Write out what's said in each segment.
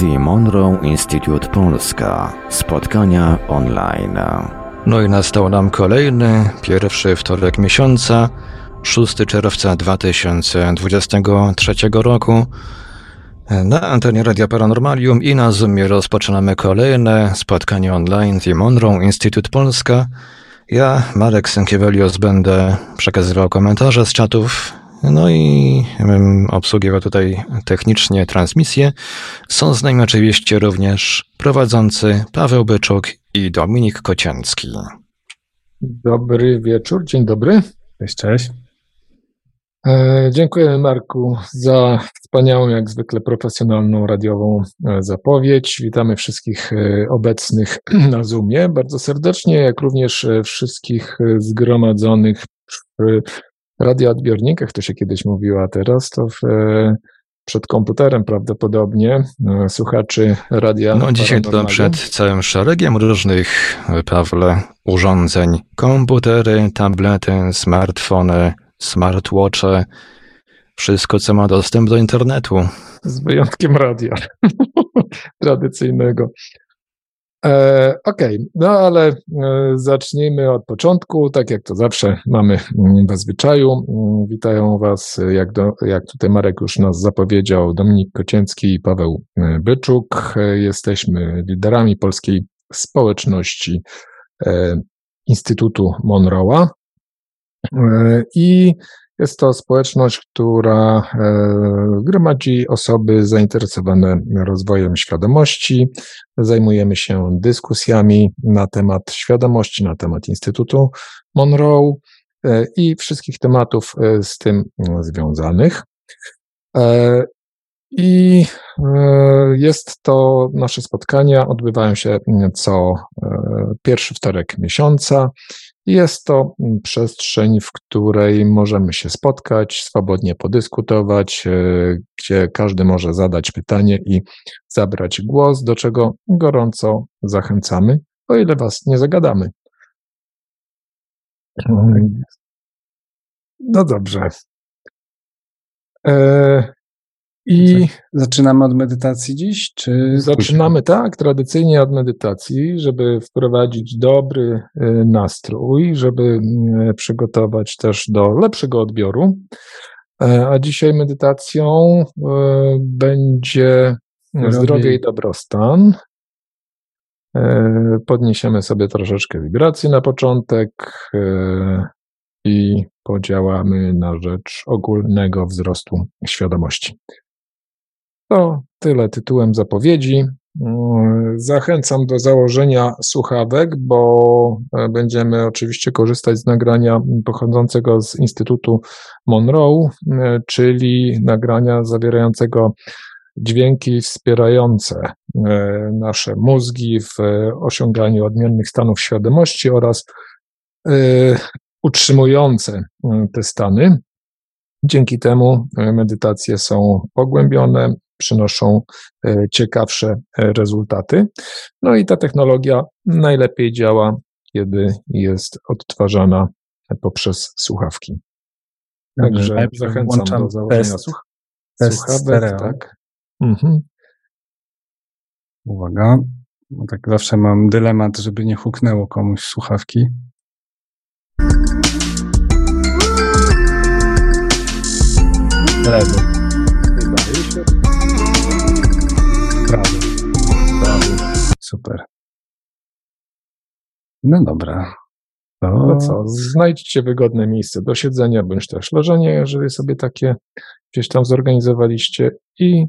The Monroe Institute Polska. Spotkania online. No i nastał nam kolejny, pierwszy wtorek miesiąca, 6 czerwca 2023 roku. Na antenie Radia Paranormalium i na Zoomie rozpoczynamy kolejne spotkanie online The Monroe Institute Polska. Ja, Marek Sękiewelios, będę przekazywał komentarze z czatów, no i obsługiwał tutaj technicznie transmisję. Są z nami oczywiście również prowadzący Paweł Byczuk i Dominik Kocięcki. Dobry wieczór, dzień dobry. Cześć, cześć. E, dziękuję Marku za wspaniałą, jak zwykle profesjonalną radiową e, zapowiedź. Witamy wszystkich e, obecnych na Zoomie bardzo serdecznie, jak również wszystkich zgromadzonych radioodbiornikach, to się kiedyś mówiło, a teraz to w, przed komputerem prawdopodobnie słuchaczy radia. No dzisiaj to przed całym szeregiem różnych, Pawle, urządzeń. Komputery, tablety, smartfony, smartwatche, wszystko, co ma dostęp do internetu. Z wyjątkiem radia tradycyjnego. E, Okej, okay. no ale e, zacznijmy od początku. Tak jak to zawsze mamy w zwyczaju. Mm, witają Was, jak, do, jak tutaj Marek już nas zapowiedział, Dominik Kocięcki i Paweł e, Byczuk. E, jesteśmy liderami polskiej społeczności Instytutu Monroe'a. I jest to społeczność, która e, gromadzi osoby zainteresowane rozwojem świadomości. Zajmujemy się dyskusjami na temat świadomości, na temat Instytutu Monroe e, i wszystkich tematów z tym związanych. I jest to, nasze spotkania odbywają się co pierwszy wtorek miesiąca. Jest to przestrzeń, w której możemy się spotkać, swobodnie podyskutować, e, gdzie każdy może zadać pytanie i zabrać głos, do czego gorąco zachęcamy, o ile Was nie zagadamy. No dobrze. E, i zaczynamy od medytacji dziś? Czy zaczynamy tak, tradycyjnie od medytacji, żeby wprowadzić dobry y, nastrój, żeby y, przygotować też do lepszego odbioru. E, a dzisiaj medytacją y, będzie zdrowie i dobrostan. E, podniesiemy sobie troszeczkę wibracji na początek e, i podziałamy na rzecz ogólnego wzrostu świadomości. To tyle tytułem zapowiedzi. Mm, zachęcam do założenia słuchawek, bo e, będziemy oczywiście korzystać z nagrania pochodzącego z Instytutu Monroe, e, czyli nagrania zawierającego dźwięki wspierające e, nasze mózgi w osiąganiu odmiennych stanów świadomości oraz utrzymujące te stany. Dzięki temu medytacje są pogłębione, przynoszą e, ciekawsze e, rezultaty. No i ta technologia najlepiej działa, kiedy jest odtwarzana poprzez słuchawki. Także Dobrze, zachęcam do założenia test, słuch test słuchawek. Tak. Mhm. Uwaga, bo tak zawsze mam dylemat, żeby nie huknęło komuś słuchawki. Lewo. Super. No dobra. To... No co, znajdźcie wygodne miejsce do siedzenia bądź też leżenia, jeżeli sobie takie gdzieś tam zorganizowaliście i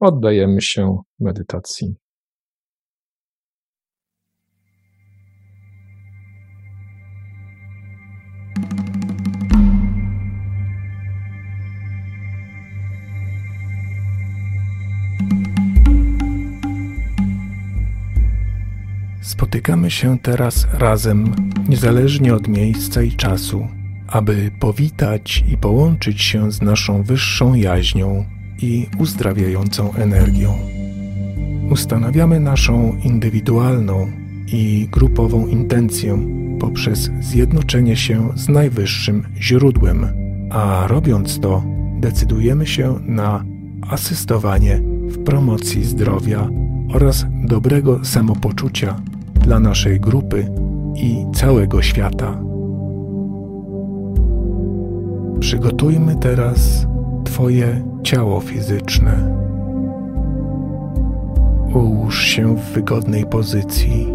oddajemy się medytacji. Spotykamy się teraz razem, niezależnie od miejsca i czasu, aby powitać i połączyć się z naszą wyższą jaźnią i uzdrawiającą energią. Ustanawiamy naszą indywidualną i grupową intencję poprzez zjednoczenie się z najwyższym źródłem, a robiąc to, decydujemy się na asystowanie w promocji zdrowia oraz dobrego samopoczucia dla naszej grupy i całego świata. Przygotujmy teraz Twoje ciało fizyczne. Ułóż się w wygodnej pozycji.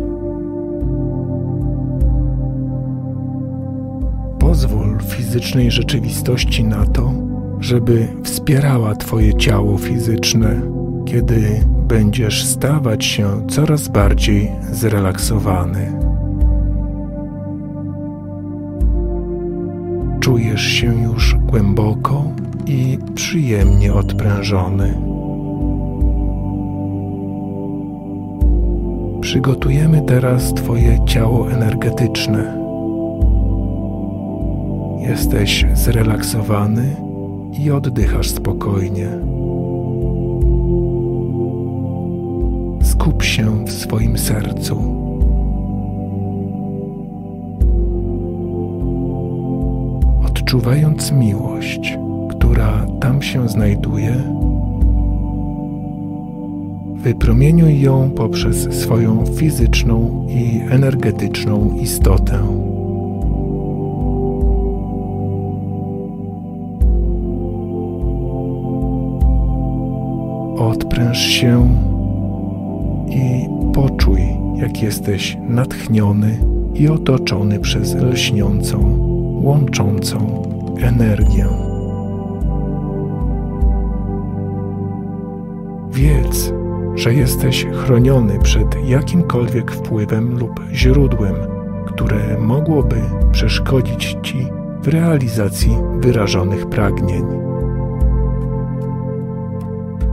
Pozwól fizycznej rzeczywistości na to, żeby wspierała Twoje ciało fizyczne, kiedy będziesz stawać się coraz bardziej zrelaksowany. Czujesz się już głęboko i przyjemnie odprężony. Przygotujemy teraz Twoje ciało energetyczne. Jesteś zrelaksowany i oddychasz spokojnie. Skup się w swoim sercu. Odczuwając miłość, która tam się znajduje, wypromieniuj ją poprzez swoją fizyczną i energetyczną istotę. Odpręż się jak jesteś natchniony i otoczony przez lśniącą, łączącą energię. Wiedz, że jesteś chroniony przed jakimkolwiek wpływem lub źródłem, które mogłoby przeszkodzić ci w realizacji wyrażonych pragnień.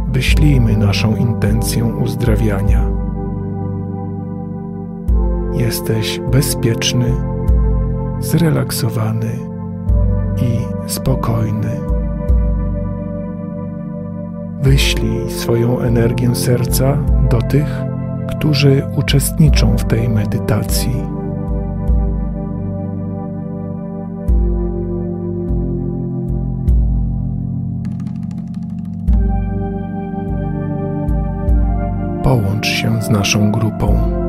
Wyślijmy naszą intencję uzdrawiania. Jesteś bezpieczny, zrelaksowany i spokojny. Wyślij swoją energię serca do tych, którzy uczestniczą w tej medytacji. Połącz się z naszą grupą.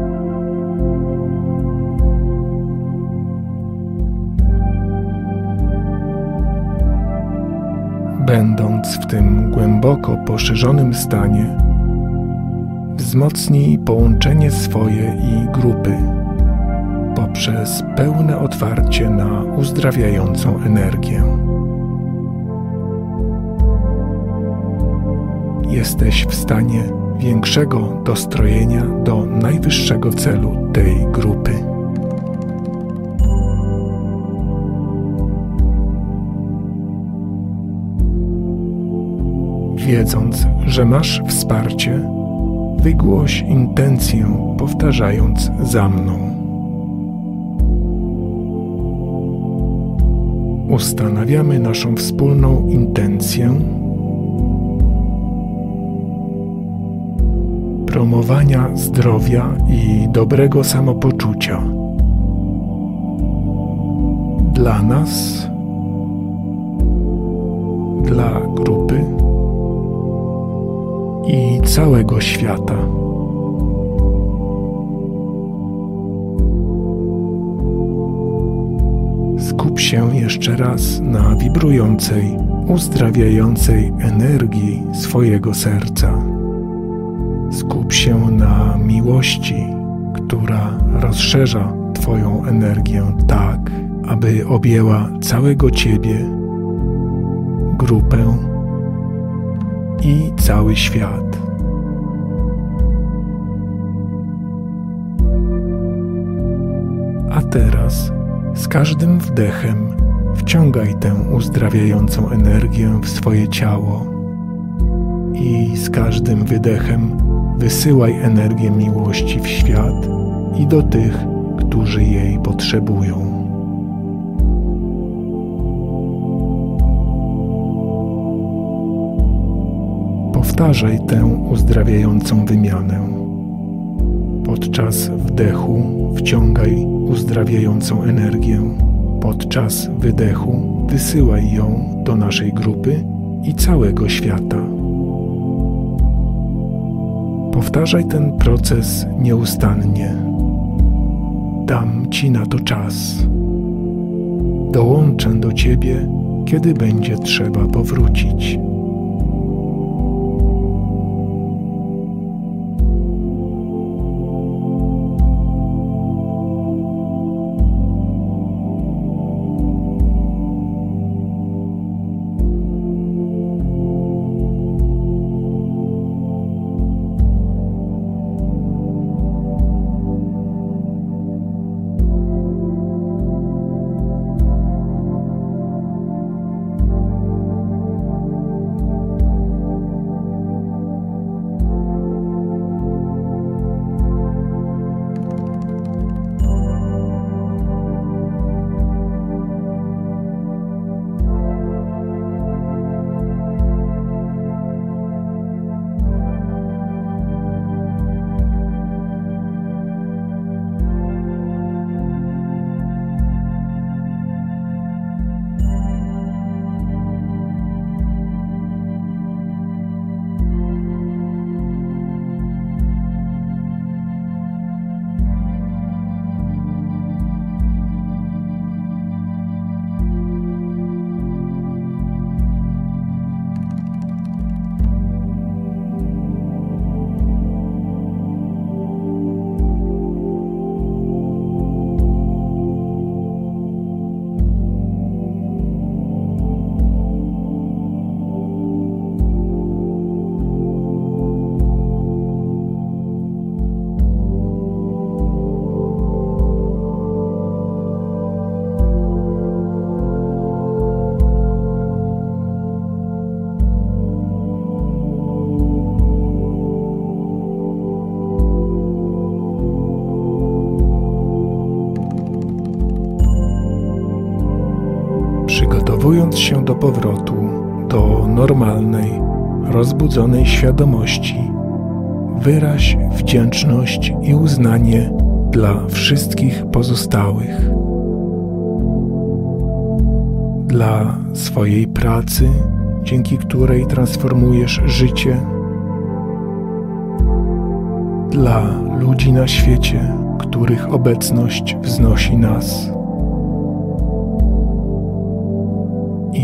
Będąc w tym głęboko poszerzonym stanie, wzmocnij połączenie swoje i grupy poprzez pełne otwarcie na uzdrawiającą energię. Jesteś w stanie większego dostrojenia do najwyższego celu tej grupy. Wiedząc, że masz wsparcie, wygłoś intencję, powtarzając za mną. Ustanawiamy naszą wspólną intencję promowania zdrowia i dobrego samopoczucia. Dla nas, dla grupy i całego świata. Skup się jeszcze raz na wibrującej, uzdrawiającej energii swojego serca. Skup się na miłości, która rozszerza Twoją energię tak, aby objęła całego Ciebie, grupę i cały świat. A teraz z każdym wdechem wciągaj tę uzdrawiającą energię w swoje ciało i z każdym wydechem wysyłaj energię miłości w świat i do tych, którzy jej potrzebują. Powtarzaj tę uzdrawiającą wymianę. Podczas wdechu wciągaj uzdrawiającą energię. Podczas wydechu wysyłaj ją do naszej grupy i całego świata. Powtarzaj ten proces nieustannie. Dam ci na to czas. Dołączę do ciebie, kiedy będzie trzeba powrócić. Powrotu do normalnej, rozbudzonej świadomości, wyraź wdzięczność i uznanie dla wszystkich pozostałych. Dla swojej pracy, dzięki której transformujesz życie, dla ludzi na świecie, których obecność wznosi nas.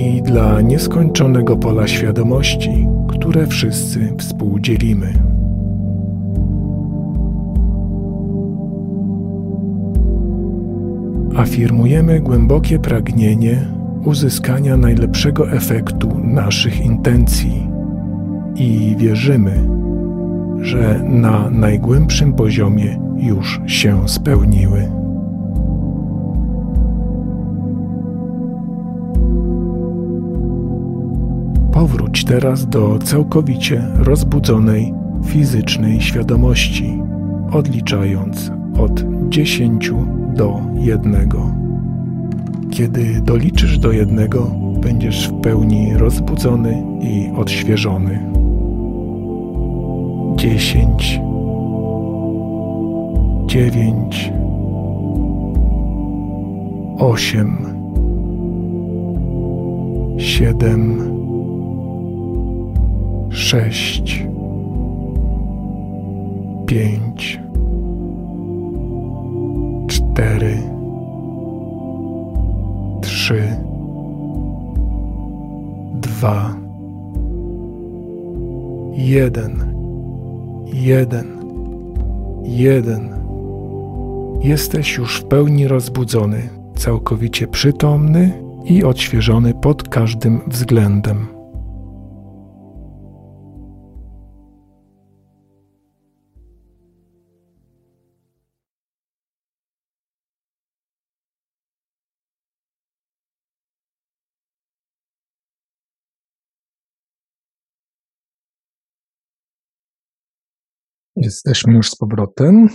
I dla nieskończonego pola świadomości, które wszyscy współdzielimy. Afirmujemy głębokie pragnienie uzyskania najlepszego efektu naszych intencji i wierzymy, że na najgłębszym poziomie już się spełniły. Teraz do całkowicie rozbudzonej fizycznej świadomości, odliczając od 10 do 1. Kiedy doliczysz do jednego, będziesz w pełni rozbudzony i odświeżony. 10 9 8 7 sześć, pięć, cztery, trzy, dwa, jeden, jeden, jeden. Jesteś już w pełni rozbudzony, całkowicie przytomny i odświeżony pod każdym względem. Jesteśmy już z powrotem.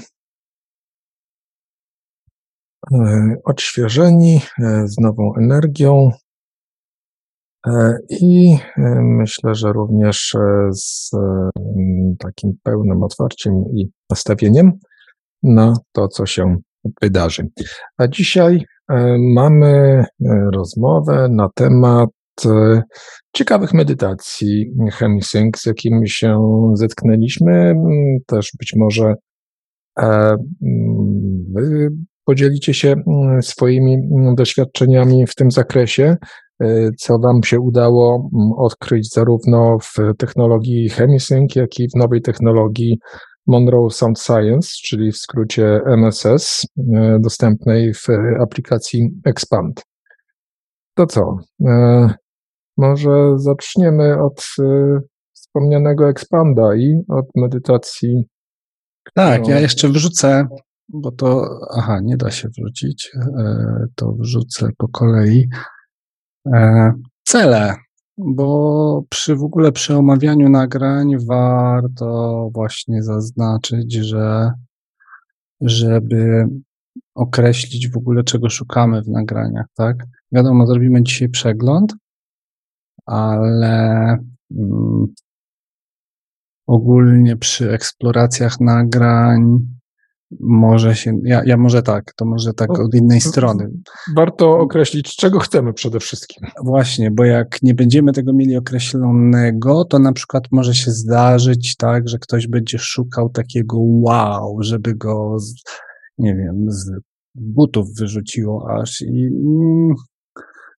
E, odświeżeni, e, z nową energią. E, I myślę, że również z takim pełnym otwarciem i nastawieniem na to, co się wydarzy. A dzisiaj mamy rozmowę na temat ciekawych medytacji Hemisync, z jakimi się zetknęliśmy. Też być może wy podzielicie się swoimi doświadczeniami w tym zakresie, co Wam się udało odkryć zarówno w technologii Hemisync, jak i w nowej technologii Monroe Sound Science, czyli w skrócie MSS, e, dostępnej w aplikacji Expand. To co? E, może zaczniemy od e, wspomnianego Expanda i od medytacji. Tak, ja jeszcze wrzucę, bo to, aha, nie da się wrzucić, to wrzucę po kolei. Cele bo przy w ogóle przy omawianiu nagrań warto właśnie zaznaczyć, że żeby określić w ogóle czego szukamy w nagraniach, tak? Wiadomo, zrobimy dzisiaj przegląd, ale mm, ogólnie przy eksploracjach nagrań może się, ja, ja może tak, to może tak od innej strony. Warto określić, czego chcemy przede wszystkim. Właśnie, bo jak nie będziemy tego mieli określonego, to na przykład może się zdarzyć tak, że ktoś będzie szukał takiego wow, żeby go, z, nie wiem, z butów wyrzuciło aż i mm,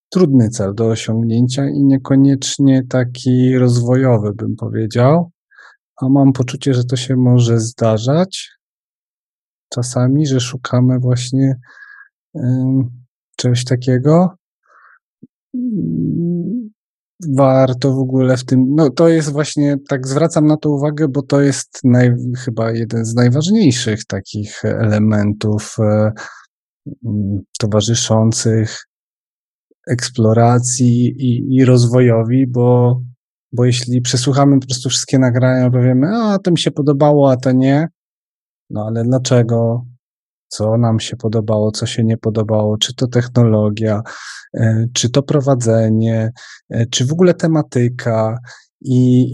trudny cel do osiągnięcia i niekoniecznie taki rozwojowy, bym powiedział. A mam poczucie, że to się może zdarzać, czasami, że szukamy właśnie czegoś takiego. Warto w ogóle w tym, no to jest właśnie, tak zwracam na to uwagę, bo to jest naj, chyba jeden z najważniejszych takich elementów e, towarzyszących eksploracji i, i rozwojowi, bo, bo jeśli przesłuchamy po prostu wszystkie nagrania, powiemy, a to mi się podobało, a to nie, no ale dlaczego? Co nam się podobało, co się nie podobało? Czy to technologia, e, czy to prowadzenie, e, czy w ogóle tematyka? I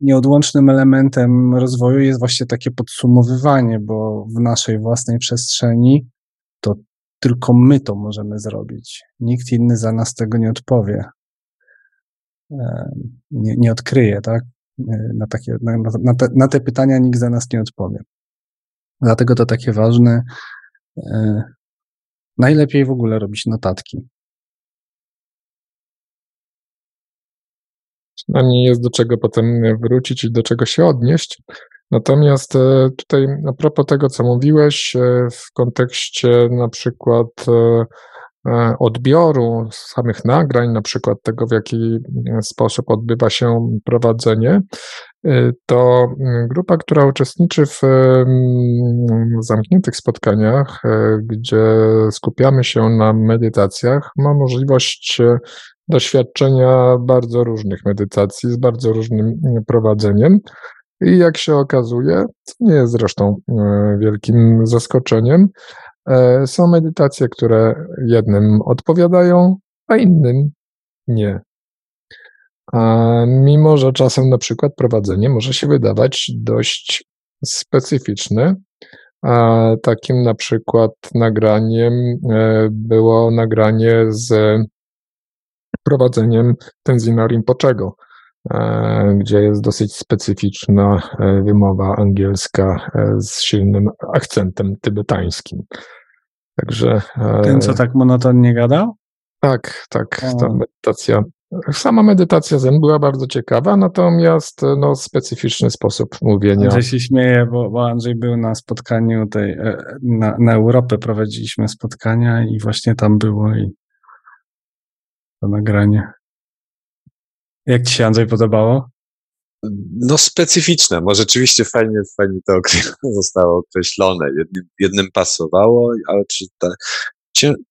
nieodłącznym elementem rozwoju jest właśnie takie podsumowywanie, bo w naszej własnej przestrzeni tylko my to możemy zrobić. Nikt inny za nas tego nie odpowie. E, nie, nie odkryje, tak? na, takie, na, na, te, na te pytania nikt za nas nie odpowie. Dlatego to takie ważne. E, najlepiej w ogóle robić notatki. Przynajmniej jest do czego potem wrócić i do czego się odnieść. Natomiast e, tutaj, a propos tego, co mówiłeś, e, w kontekście na przykład E, odbioru samych nagrań, na przykład tego, w jaki sposób odbywa się prowadzenie, to grupa, która uczestniczy w zamkniętych spotkaniach, gdzie skupiamy się na medytacjach, ma możliwość doświadczenia bardzo różnych medytacji z bardzo różnym prowadzeniem. I jak się okazuje, co nie jest zresztą wielkim zaskoczeniem, E, są medytacje, które jednym odpowiadają, a innym nie. A mimo, że czasem na przykład prowadzenie może się wydawać dość specyficzne, a takim na przykład nagraniem e, było nagranie z prowadzeniem Tenzina Rinpoczego, e, gdzie jest dosyć specyficzna wymowa angielska z silnym akcentem tybetańskim. Także. Ten, co e, tak monotonnie gadał? Tak, tak. Ta medytacja. Sama medytacja Zen była bardzo ciekawa, natomiast no, specyficzny sposób mówienia. Andrzej się śmieje, bo, bo Andrzej był na spotkaniu tej, e, na, na Europę prowadziliśmy spotkania i właśnie tam było i to nagranie. Jak ci się Andrzej podobało? no specyficzne, może rzeczywiście fajnie, fajnie to zostało określone. Jednym, jednym pasowało, ale czy ta,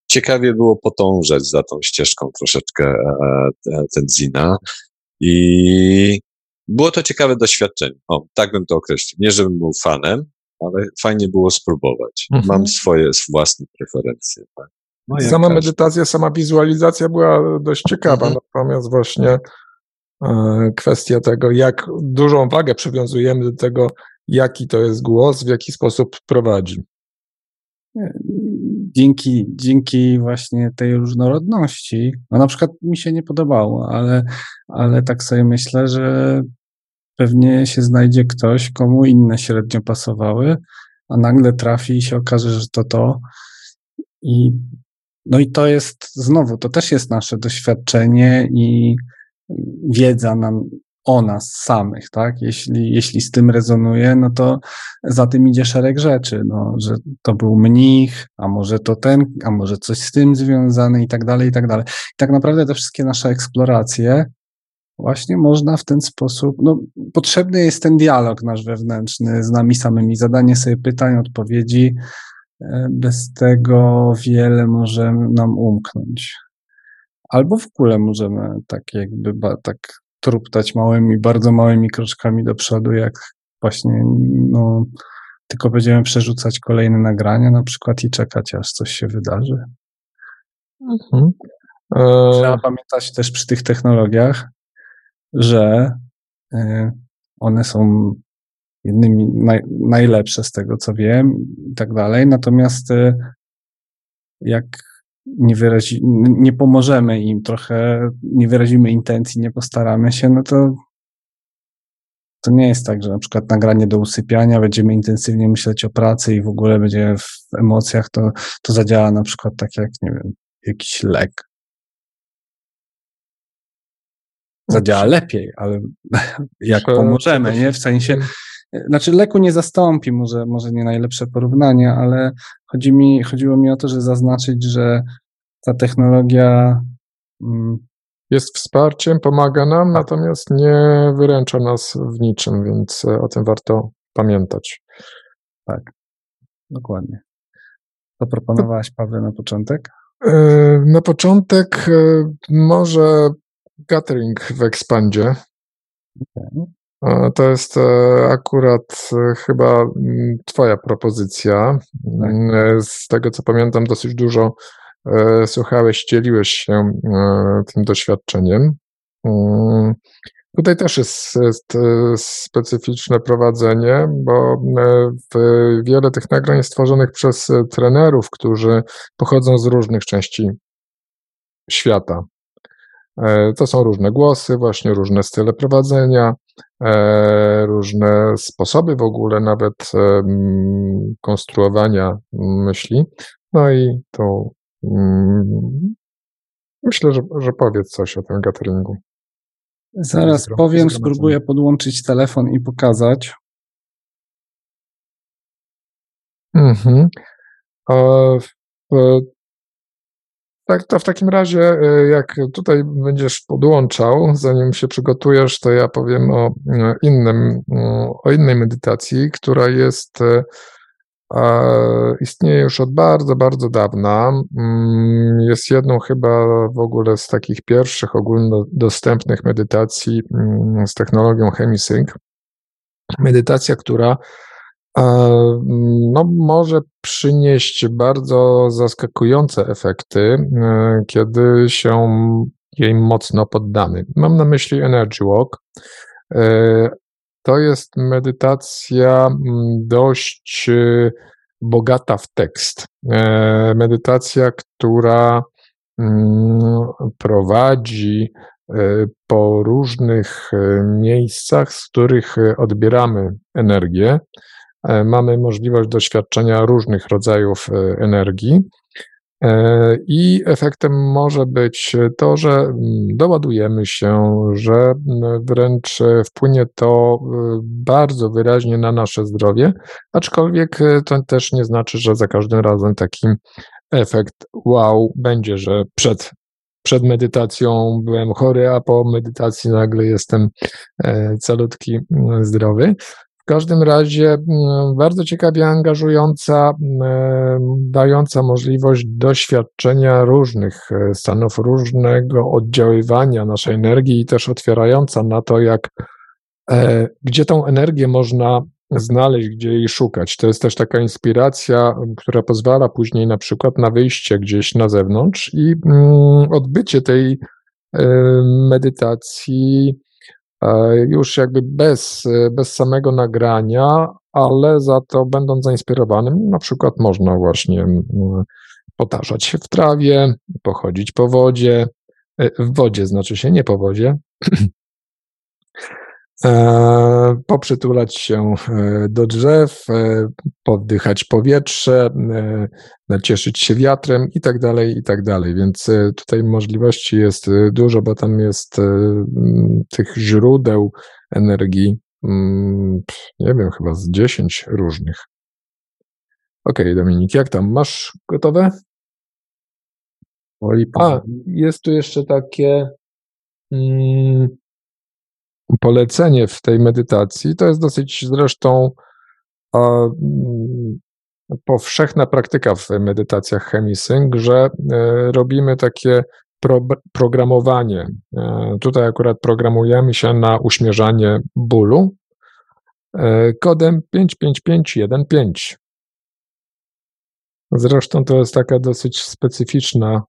ciekawie było podążać za tą ścieżką troszeczkę e, ten Zina i było to ciekawe doświadczenie. O, tak bym to określił. Nie, żebym był fanem, ale fajnie było spróbować. Mhm. Mam swoje własne preferencje. Tak. No, sama medytacja, sama wizualizacja była dość ciekawa, mhm. natomiast właśnie E, kwestia tego, jak dużą wagę przywiązujemy do tego, jaki to jest głos, w jaki sposób prowadzi. dzięki, dzięki właśnie tej różnorodności, no na przykład mi się nie podobało, ale, ale tak sobie myślę, że pewnie się znajdzie ktoś, komu inne średnio pasowały, a nagle trafi i się okaże, że to to. I, no i to jest znowu, to też jest nasze doświadczenie i wiedza nam, o nas samych, tak? Jeśli, jeśli z tym rezonuje, no to za tym idzie szereg rzeczy, no, że to był mnich, a może to ten, a może coś z tym związane i tak dalej, i tak dalej. I tak naprawdę te wszystkie nasze eksploracje właśnie można w ten sposób, no, potrzebny jest ten dialog nasz wewnętrzny z nami samymi, zadanie sobie pytań, odpowiedzi. E, bez tego wiele może nam umknąć. Albo w ogóle możemy tak jakby tak truptać małymi, bardzo małymi kroczkami do przodu, jak właśnie no, tylko będziemy przerzucać kolejne nagrania na przykład i czekać, aż coś się wydarzy. Mhm. E... Trzeba pamiętać też przy tych technologiach, że e, one są jednymi naj, najlepsze z tego, co wiem i tak dalej. Natomiast e, jak nie, wyrazi, nie pomożemy im trochę, nie wyrazimy intencji, nie postaramy się, no to to nie jest tak, że na przykład nagranie do usypiania, będziemy intensywnie myśleć o pracy i w ogóle będzie w emocjach, to, to zadziała na przykład tak jak, nie wiem, jakiś lek. Zadziała lepiej, ale jak pomożemy, nie? W sensie, znaczy leku nie zastąpi, może, może nie najlepsze porównanie, ale chodzi mi, chodziło mi o to, że zaznaczyć, że ta technologia mm, jest wsparciem, pomaga nam, natomiast nie wyręcza nas w niczym, więc e, o tym warto pamiętać. Tak, dokładnie. Co proponowałaś, Paweł, na początek? E, na początek e, może gathering w Expandzie. Okay. To jest e, akurat e, chyba mm, Twoja propozycja. Tak. Mm, z tego co pamiętam, dosyć dużo e, słuchałeś, dzieliłeś się tym doświadczeniem. Mm, tutaj też jest, jest, specyficzne prowadzenie, bo wiele tych nagrań jest tworzonych przez trenerów, którzy pochodzą z różnych części świata. To są różne głosy, właśnie różne style prowadzenia, E, różne sposoby w ogóle nawet konstruowania myśli. No i to mm, myślę, że, że powiedz coś o tym gatheringu. Zaraz powiem, spróbuję podłączyć telefon i pokazać. Mhm. Tak, to w takim razie, e, jak tutaj będziesz podłączał, zanim się przygotujesz, to ja powiem o e, innym, e, o innej medytacji, która jest, istnieje już od bardzo, bardzo dawna. Mm, jest jedną chyba w ogóle z takich pierwszych ogólnodostępnych medytacji mm, z technologią Hemisync. Medytacja, która no, może przynieść bardzo zaskakujące efekty, e, kiedy się jej mocno poddamy. Mam na myśli Energy Walk. E, to jest medytacja dość e, bogata w tekst. Medytacja, która prowadzi po różnych miejscach, z których odbieramy energię. E, mamy możliwość doświadczenia różnych rodzajów e, energii. E, I efektem może być to, że mm, doładujemy się, że wręcz wpłynie to bardzo wyraźnie na nasze zdrowie, aczkolwiek to też nie znaczy, że za każdym razem taki efekt wow będzie, że przed, przed medytacją byłem chory, a po medytacji nagle jestem calutki zdrowy. W każdym razie bardzo ciekawie angażująca, dająca możliwość doświadczenia różnych e, stanów, różnego oddziaływania naszej energii i też otwierająca na to, jak, e, gdzie tą energię można znaleźć, gdzie jej szukać. To jest też taka inspiracja, która pozwala później na przykład na wyjście gdzieś na zewnątrz i odbycie tej e, medytacji już jakby bez, bez samego nagrania, ale za to będąc zainspirowanym, na przykład można właśnie potarzać się w trawie, pochodzić po wodzie, e, w wodzie znaczy się nie po wodzie, e, poprzytulać się do drzew, poddychać powietrze, nacieszyć się wiatrem i tak dalej, i tak dalej. Więc tutaj możliwości jest dużo, bo tam jest tych źródeł energii, nie wiem, chyba z 10 różnych. Okej, okay, Dominik, jak tam? Masz gotowe? A, jest tu jeszcze takie mm, polecenie w tej medytacji. To jest dosyć zresztą mm, powszechna praktyka w medytacjach chemisync, że e, robimy takie pro, programowanie. E, tutaj akurat programujemy się na uśmierzanie bólu e, kodem 55515. Zresztą to jest taka dosyć specyficzna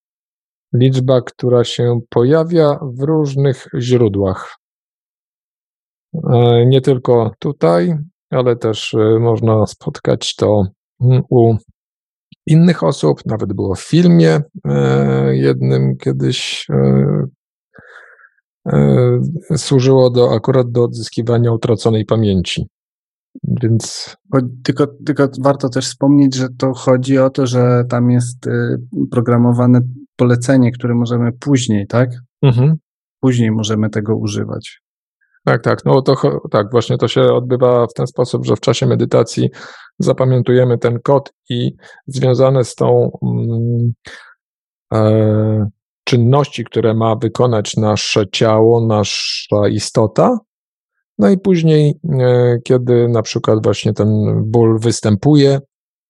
liczba, która się pojawia w różnych źródłach. E, nie tylko tutaj, ale też e, można spotkać to mm, u innych osób. Nawet było w filmie e, jednym kiedyś służyło do, akurat do odzyskiwania utraconej pamięci. Więc... Tylko, tylko warto też wspomnieć, że to chodzi o to, że tam jest programowane polecenie, które możemy później, tak? Mhm. Później możemy tego używać. Tak, tak. No to tak, właśnie to się odbywa w ten sposób, że w czasie medytacji zapamiętujemy ten kod i związane z tą mm, e, czynności, które ma wykonać nasze ciało, nasza istota, no i później, e, kiedy na przykład właśnie ten ból występuje,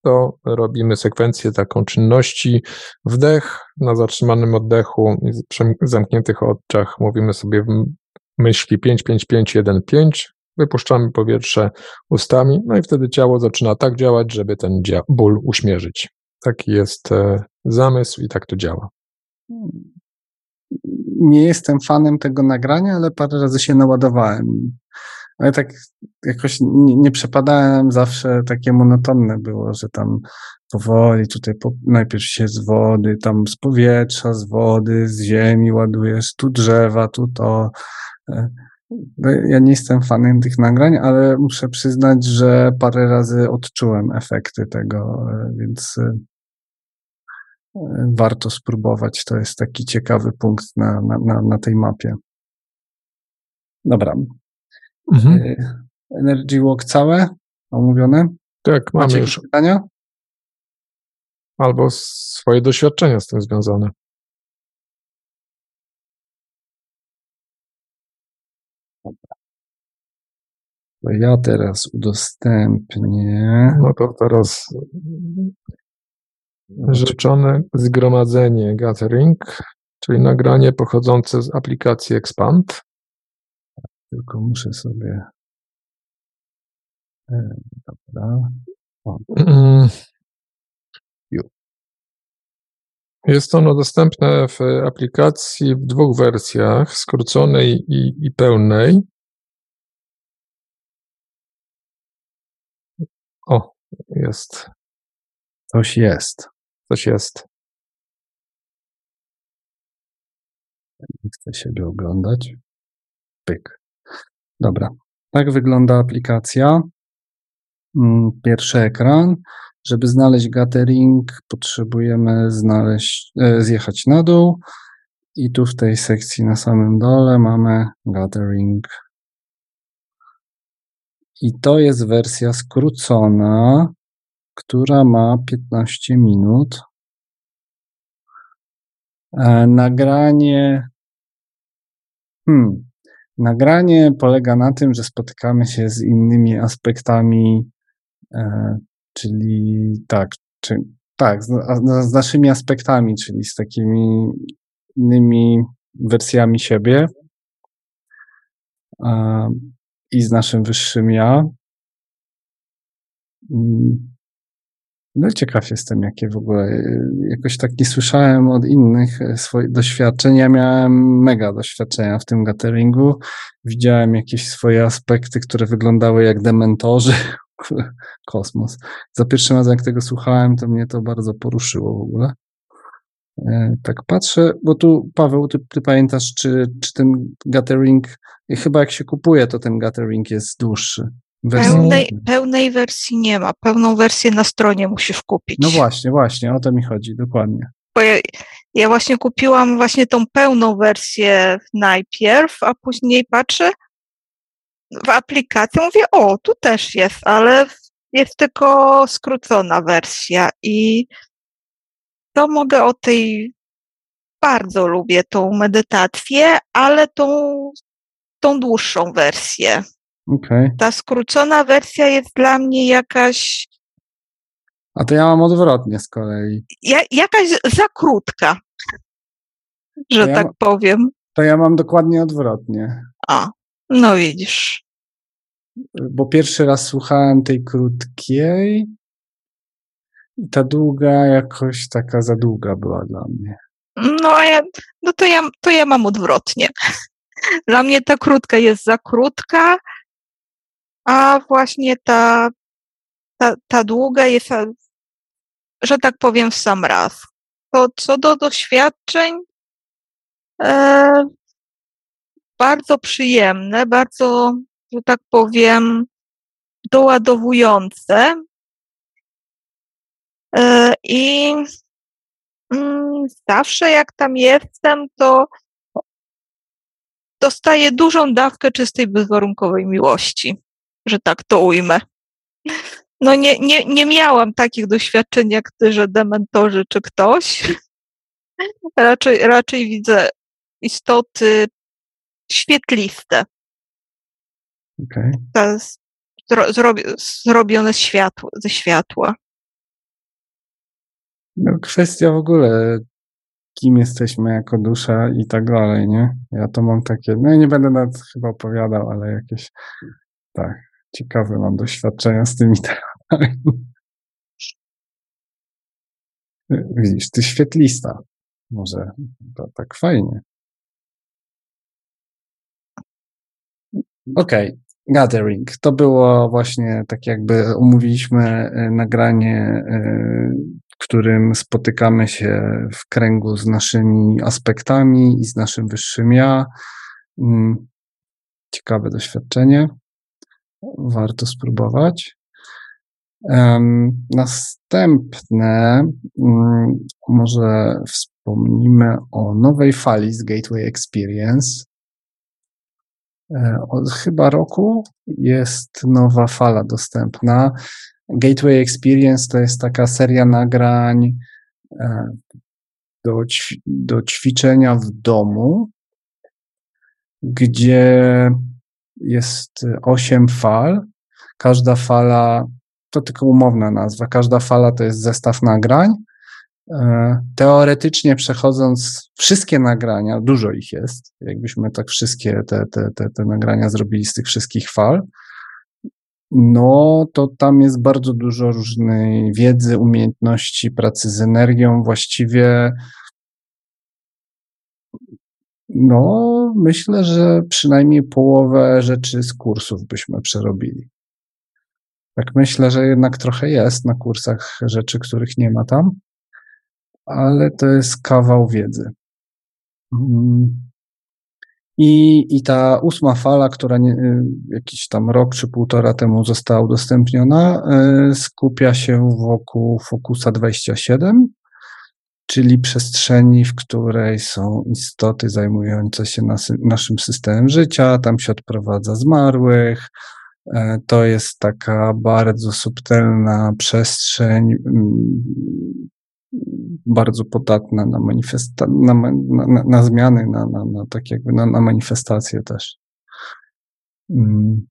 to robimy sekwencję taką czynności. Wdech na zatrzymanym oddechu, przy zamkniętych oczach mówimy sobie myśli 5, 5, 5, 1, 5. Wypuszczamy powietrze ustami, no i wtedy ciało zaczyna tak działać, żeby ten ból uśmierzyć. Taki jest e, zamysł i tak to działa. Nie jestem fanem tego nagrania, ale parę razy się naładowałem ale tak jakoś nie, nie przepadałem, zawsze takie monotonne było, że tam powoli tutaj po, najpierw się z wody, tam z powietrza, z wody, z ziemi ładujesz, tu drzewa, tu to. E, no, ja nie jestem fanem tych nagrań, ale muszę przyznać, że parę razy odczułem efekty tego, e, więc e, warto spróbować. To jest taki ciekawy punkt na, na, na tej mapie. Dobra, Mhm. Energy Walk całe omówione? Tak, mamy Macie już. pytania? Albo swoje doświadczenia z tym związane. To ja teraz udostępnię. No to teraz rzeczone zgromadzenie Gathering, czyli nagranie pochodzące z aplikacji Expand. Tylko muszę sobie. E, dobra. Jest ono dostępne w aplikacji w dwóch wersjach, skróconej i, i pełnej. O, jest. Coś jest. Coś jest. Nie chcę siebie oglądać. Pyk. Dobra, tak wygląda aplikacja. Mm, pierwszy ekran. Żeby znaleźć gathering, potrzebujemy znaleźć, e, zjechać na dół i tu w tej sekcji na samym dole mamy gathering. I to jest wersja skrócona, która ma 15 minut. E, nagranie. Hmm, Nagranie polega na tym, że spotykamy się z innymi aspektami, e, czyli tak, czy, tak, z, z, naszymi aspektami, czyli z takimi innymi wersjami siebie e, i z naszym wyższym ja. Mm. No ciekaw jestem, jakie w ogóle, jakoś tak nie słyszałem od innych e, swoich doświadczeń. Ja miałem mega doświadczenia w tym gatheringu. Widziałem jakieś swoje aspekty, które wyglądały jak dementorzy. Kosmos. Za pierwszym razem, jak tego słuchałem, to mnie to bardzo poruszyło w ogóle. E, tak patrzę, bo tu Paweł, ty, ty pamiętasz, czy, czy ten gathering, chyba jak się kupuje, to ten gathering jest dłuższy. Wersji... Pełnej, pełnej wersji nie ma. Pełną wersję na stronie musisz kupić. No właśnie, właśnie, o to mi chodzi, dokładnie. Bo ja, ja właśnie kupiłam właśnie tą pełną wersję najpierw, a później patrzę w aplikacji, mówię, o, tu też jest, ale jest tylko skrócona wersja i to mogę o tej bardzo lubię tą medytację, ale tą, tą dłuższą wersję. Okay. Ta skrócona wersja jest dla mnie jakaś. A to ja mam odwrotnie z kolei. Ja, jakaś za krótka, że ja tak powiem. To ja mam dokładnie odwrotnie. A, no widzisz. Bo pierwszy raz słuchałem tej krótkiej i ta długa jakoś taka za długa była dla mnie. No, ja, no to, ja, to ja mam odwrotnie. Dla mnie ta krótka jest za krótka, a właśnie ta, ta, ta długa jest, że tak powiem, w sam raz. To co do doświadczeń, e, bardzo przyjemne, bardzo, że tak powiem, doładowujące. E, I mm, zawsze jak tam jestem, to dostaję dużą dawkę czystej, bezwarunkowej miłości że tak to ujmę. No nie, nie, nie miałam takich doświadczeń jak ty, że dementorzy czy ktoś. Raczej, raczej widzę istoty świetliste. Okay. Zro, zrobi, zrobione światło, ze światła. No, kwestia w ogóle, kim jesteśmy jako dusza i tak dalej, nie? Ja to mam takie, no nie będę nawet chyba opowiadał, ale jakieś, tak, ciekawe mam doświadczenia z tymi tematami. Widzisz, ty świetlista. Może to tak fajnie. Okej, okay. gathering. To było właśnie tak jakby umówiliśmy e, nagranie, e, w którym spotykamy się w kręgu z naszymi aspektami i z naszym wyższym ja. Mm, ciekawe doświadczenie warto spróbować. Następne, mm, może wspomnimy o nowej fali z Gateway Experience. E, od chyba roku jest nowa fala dostępna. Gateway Experience to jest taka seria nagrań e, do, do ćwiczenia w domu, gdzie jest osiem fal. Każda fala, to tylko umowna nazwa, każda fala to jest zestaw nagrań. E, teoretycznie przechodząc wszystkie nagrania, dużo ich jest, jakbyśmy tak wszystkie te, te, te, te nagrania zrobili z tych wszystkich fal, no to tam jest bardzo dużo różnej wiedzy, umiejętności, pracy z energią. Właściwie no, myślę, że przynajmniej połowę rzeczy z kursów byśmy przerobili. Tak myślę, że jednak trochę jest na kursach rzeczy, których nie ma tam, ale to jest kawał wiedzy. Mm. I, I ta ósma fala, która nie, y, jakiś tam rok czy półtora temu została udostępniona, y, skupia się wokół Focusa 27, czyli przestrzeni, w której są istoty zajmujące się nas, naszym systemem życia, tam się odprowadza zmarłych. E, to jest taka bardzo subtelna przestrzeń, mm, bardzo podatna na, manifesta- na, na, na zmiany, na, na, na, tak jakby na, na manifestacje też. Mm.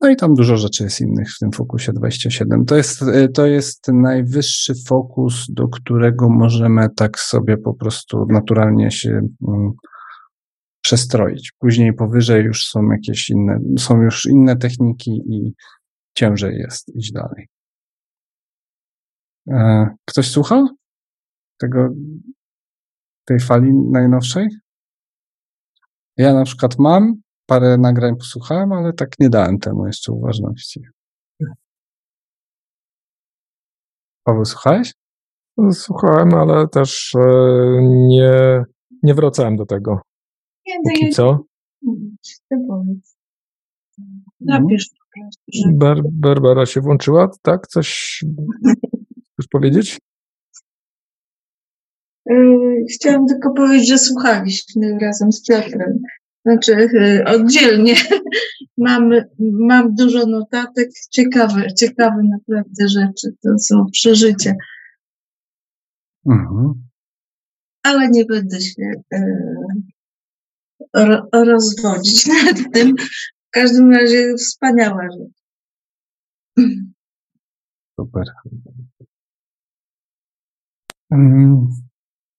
No i tam dużo rzeczy jest innych w tym fokusie 27. To jest, y, to jest najwyższy fokus, do którego możemy tak sobie po prostu naturalnie się mm, przestroić. Później powyżej już są jakieś inne, są już inne techniki i ciężej jest iść dalej. E, ktoś słuchał tego, tej fali najnowszej? Ja na przykład mam, parę nagrań posłuchałem, ale tak nie dałem temu jeszcze uważności. Paweł, słuchałeś? Słuchałem, ale też e, nie, nie wracałem do tego. Nie, to Póki ja co. Ty powiedz. Napisz po prostu, że Ber, Barbara się włączyła, tak? Coś chcesz powiedzieć? Yy, Chciałam tylko powiedzieć, że słuchaliśmy razem z Piotrem. Znaczy yy, oddzielnie. mam, mam dużo notatek, ciekawe, ciekawe naprawdę rzeczy. To są przeżycia, Mhm. ale nie będę się ro, rozwodzić nad tym. W każdym razie wspaniała rzecz. Super.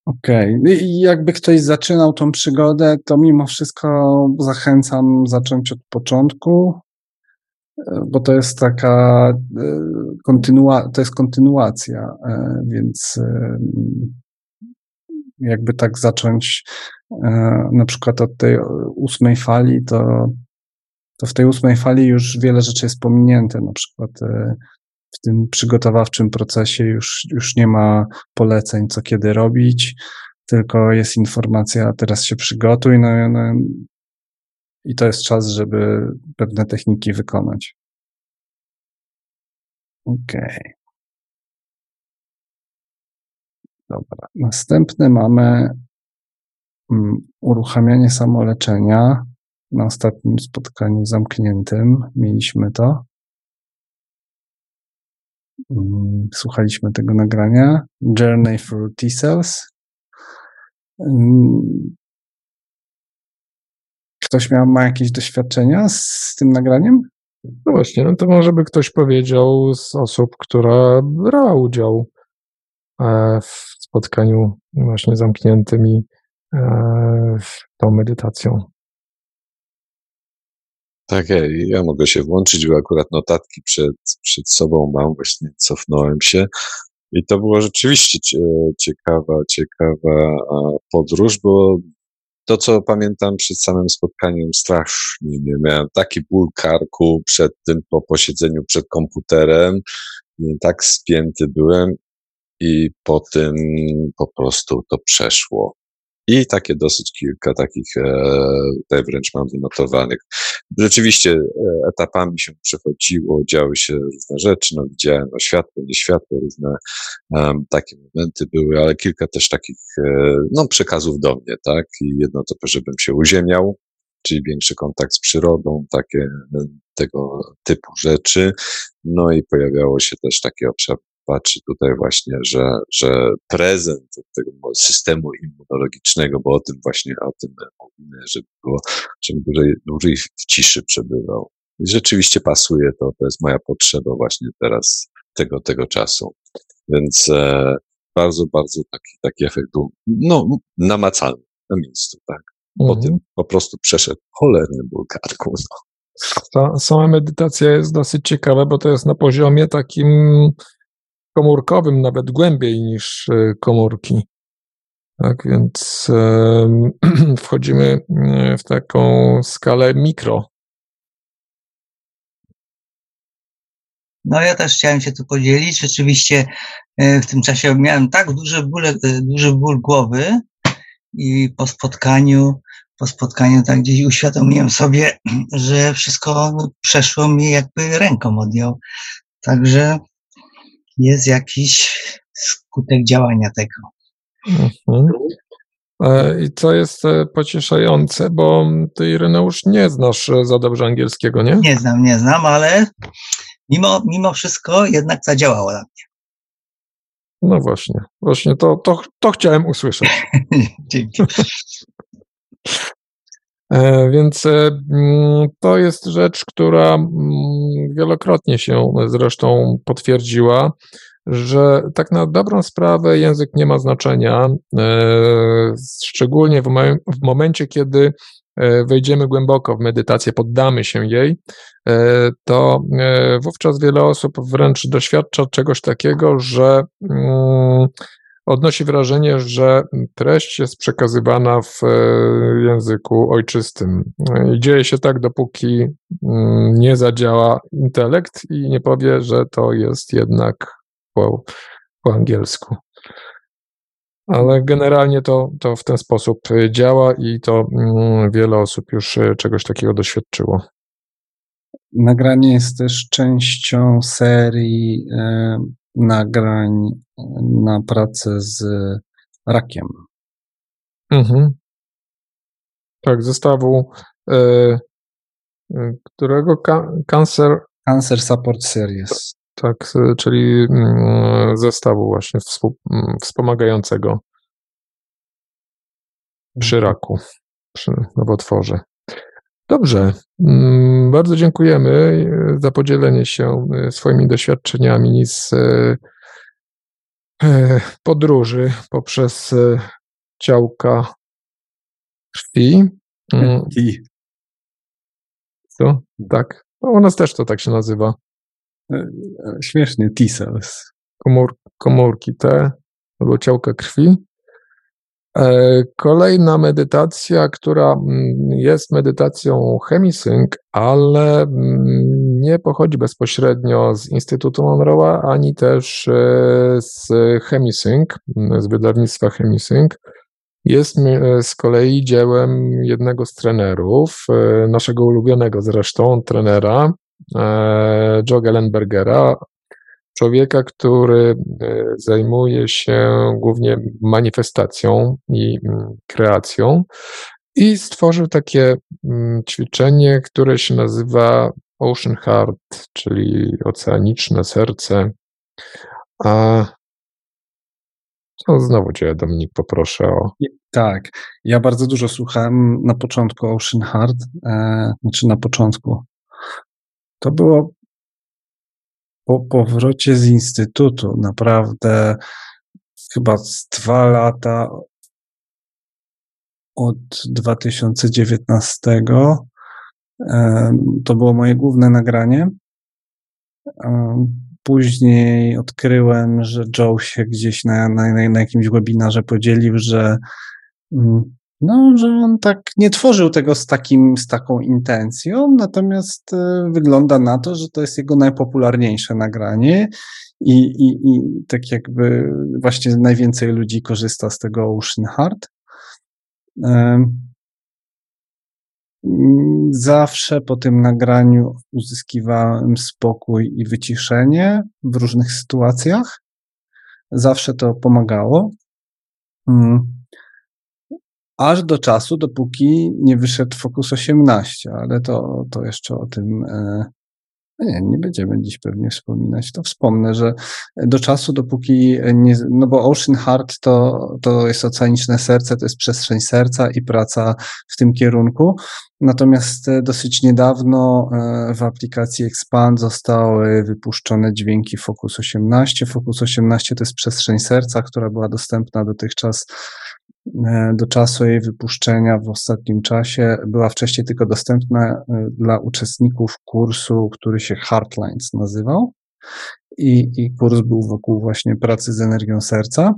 Okej. I jakby ktoś zaczynał tą przygodę, to mimo wszystko zachęcam zacząć od początku, e, bo to jest taka e, kontynua, to jest kontynuacja, e, więc jakby tak zacząć na przykład od tej ósmej fali, to, to w tej ósmej fali już wiele rzeczy jest pominięte, na przykład w tym przygotowawczym procesie już, już nie ma poleceń, co kiedy robić, tylko jest informacja, teraz się przygotuj, no, no i to jest czas, żeby pewne techniki wykonać. Okej. Dobra. Następny mamy mm, uruchamianie samoleczenia. Na ostatnim spotkaniu zamkniętym mieliśmy to. Mm, Słuchaliśmy tego nagrania. Journey through T-cells. Mm, Ktoś miał, ma jakieś doświadczenia z, tym nagraniem? No właśnie, no to może by ktoś powiedział z osób, która brała udział e, w spotkaniu właśnie zamkniętym i e, tą medytacją. Tak, ja, ja mogę się włączyć, bo akurat notatki przed, przed sobą mam, właśnie cofnąłem się. I to było rzeczywiście cie- ciekawa, ciekawa podróż, bo to, co pamiętam przed samym spotkaniem, strasznie nie miałem taki ból karku przed tym, po posiedzeniu przed komputerem. Tak spięty byłem i po tym po prostu to przeszło. I takie dosyć kilka takich, e, tutaj wręcz mam wynotowanych. Rzeczywiście e, etapami się przechodziło, działy się różne rzeczy, no widziałem no, światło, nie światło, różne em, takie momenty były, ale kilka też takich, e, no przekazów do mnie, tak? I jedno to, żebym się uziemiał, czyli większy kontakt z przyrodą, takie e, tego typu rzeczy. No i pojawiało się też takie obszar patrzy tutaj właśnie, że, że prezent tego systemu immunologicznego, bo o tym właśnie, o tym mówimy, żeby było, żeby dłużej, dłużej w ciszy przebywał. I rzeczywiście pasuje to, to jest moja potrzeba właśnie teraz tego, tego czasu. Więc e, bardzo, bardzo taki, taki efekt był, no, namacalny na miejscu, tak. Po Mhm. tym po prostu przeszedł cholerny ból karku. No. Ta sama medytacja jest dosyć ciekawa, bo to jest na poziomie takim komórkowym, nawet głębiej niż e, komórki. Tak więc wchodzimy e, w taką skalę mikro. No ja też chciałem się tu podzielić. Rzeczywiście e, w tym czasie miałem tak duży ból, duży ból głowy i po spotkaniu, po spotkaniu tak gdzieś uświadomiłem sobie, że wszystko przeszło mi jakby ręką odjął. Także jest jakiś skutek działania tego. Mhm. E, I co jest e, pocieszające, bo ty, Ireneusz, nie znasz e, za dobrze angielskiego, nie? Nie znam, nie znam, ale mimo, mimo wszystko jednak zadziałało na No właśnie, właśnie to, to, to chciałem usłyszeć. mnie. Dzięki. Więc mm, to jest rzecz, która mm, wielokrotnie się zresztą potwierdziła, że tak na dobrą sprawę język nie ma znaczenia, e, szczególnie w, momen- w momencie, kiedy e, wejdziemy głęboko w medytację, poddamy się jej, e, to wówczas wiele osób wręcz doświadcza czegoś takiego, że mm, odnosi wrażenie, że treść jest przekazywana w e, języku ojczystym. I dzieje się tak, dopóki mm, nie zadziała intelekt i nie powie, że to jest jednak po, po angielsku. ale generalnie to, to w ten sposób działa i to mm, wiele osób już czegoś takiego doświadczyło. Nagranie jest też częścią serii e, nagrań na pracę z rakiem. Mhm. Tak, zestawu, e, e którego Cancer. Cancer Support Series. Tak, czyli mm, zestawu właśnie mm, wspomagającego przy mhm. raku, przy nowotworze. Dobrze. Mm, bardzo dziękujemy e, za podzielenie się e, swoimi doświadczeniami z e, podróży poprzez ciałka krwi. Mm. I. Co? Tak. No, u nas też to tak się nazywa. Śmiesznie, T-cells. Komór, komórki T albo ciałka krwi. E, kolejna medytacja, która mm, jest medytacją Chemisync, ale mm, nie pochodzi bezpośrednio z Instytutu Monroe'a, ani też e, z Chemisync, mm, z wydawnictwa Chemisync. Jest e, z kolei dziełem jednego z trenerów, naszego ulubionego zresztą trenera, Joe Gellenbergera, człowieka, który e, zajmuje się głównie manifestacją i mm, kreacją i stworzył takie mm, ćwiczenie, które się nazywa Ocean Heart, czyli oceaniczne serce. A co znowu Cię, Dominik, poproszę o. Tak, ja bardzo dużo słuchałem na początku Ocean Heart, e, znaczy na początku. To było po powrocie z instytutu naprawdę chyba z dwa lata od 2019 to było moje główne nagranie. Później odkryłem, że Joe się gdzieś na, na, na jakimś webinarze podzielił, że mm, no, że on tak nie tworzył tego z, takim, z taką intencją, natomiast y, wygląda na to, że to jest jego najpopularniejsze nagranie i, i, i tak jakby właśnie najwięcej ludzi korzysta z tego Ocean Heart. Zawsze po tym nagraniu uzyskiwałem spokój i wyciszenie w różnych sytuacjach. Zawsze to pomagało. Mm aż do czasu, dopóki nie wyszedł Focus 18, ale to, to jeszcze o tym e, no nie, nie będziemy dziś pewnie wspominać. To wspomnę, że do czasu, dopóki nie, no bo Ocean Heart to, to jest oceaniczne serce, to jest przestrzeń serca i praca w tym kierunku. Natomiast e, dosyć niedawno e, w aplikacji Expand zostały wypuszczone dźwięki Focus 18. Focus 18 to jest przestrzeń serca, która była dostępna dotychczas do czasu jej wypuszczenia w ostatnim czasie była wcześniej tylko dostępna e, dla uczestników kursu, który się Heartlines nazywał. I, I kurs był wokół właśnie pracy z energią serca.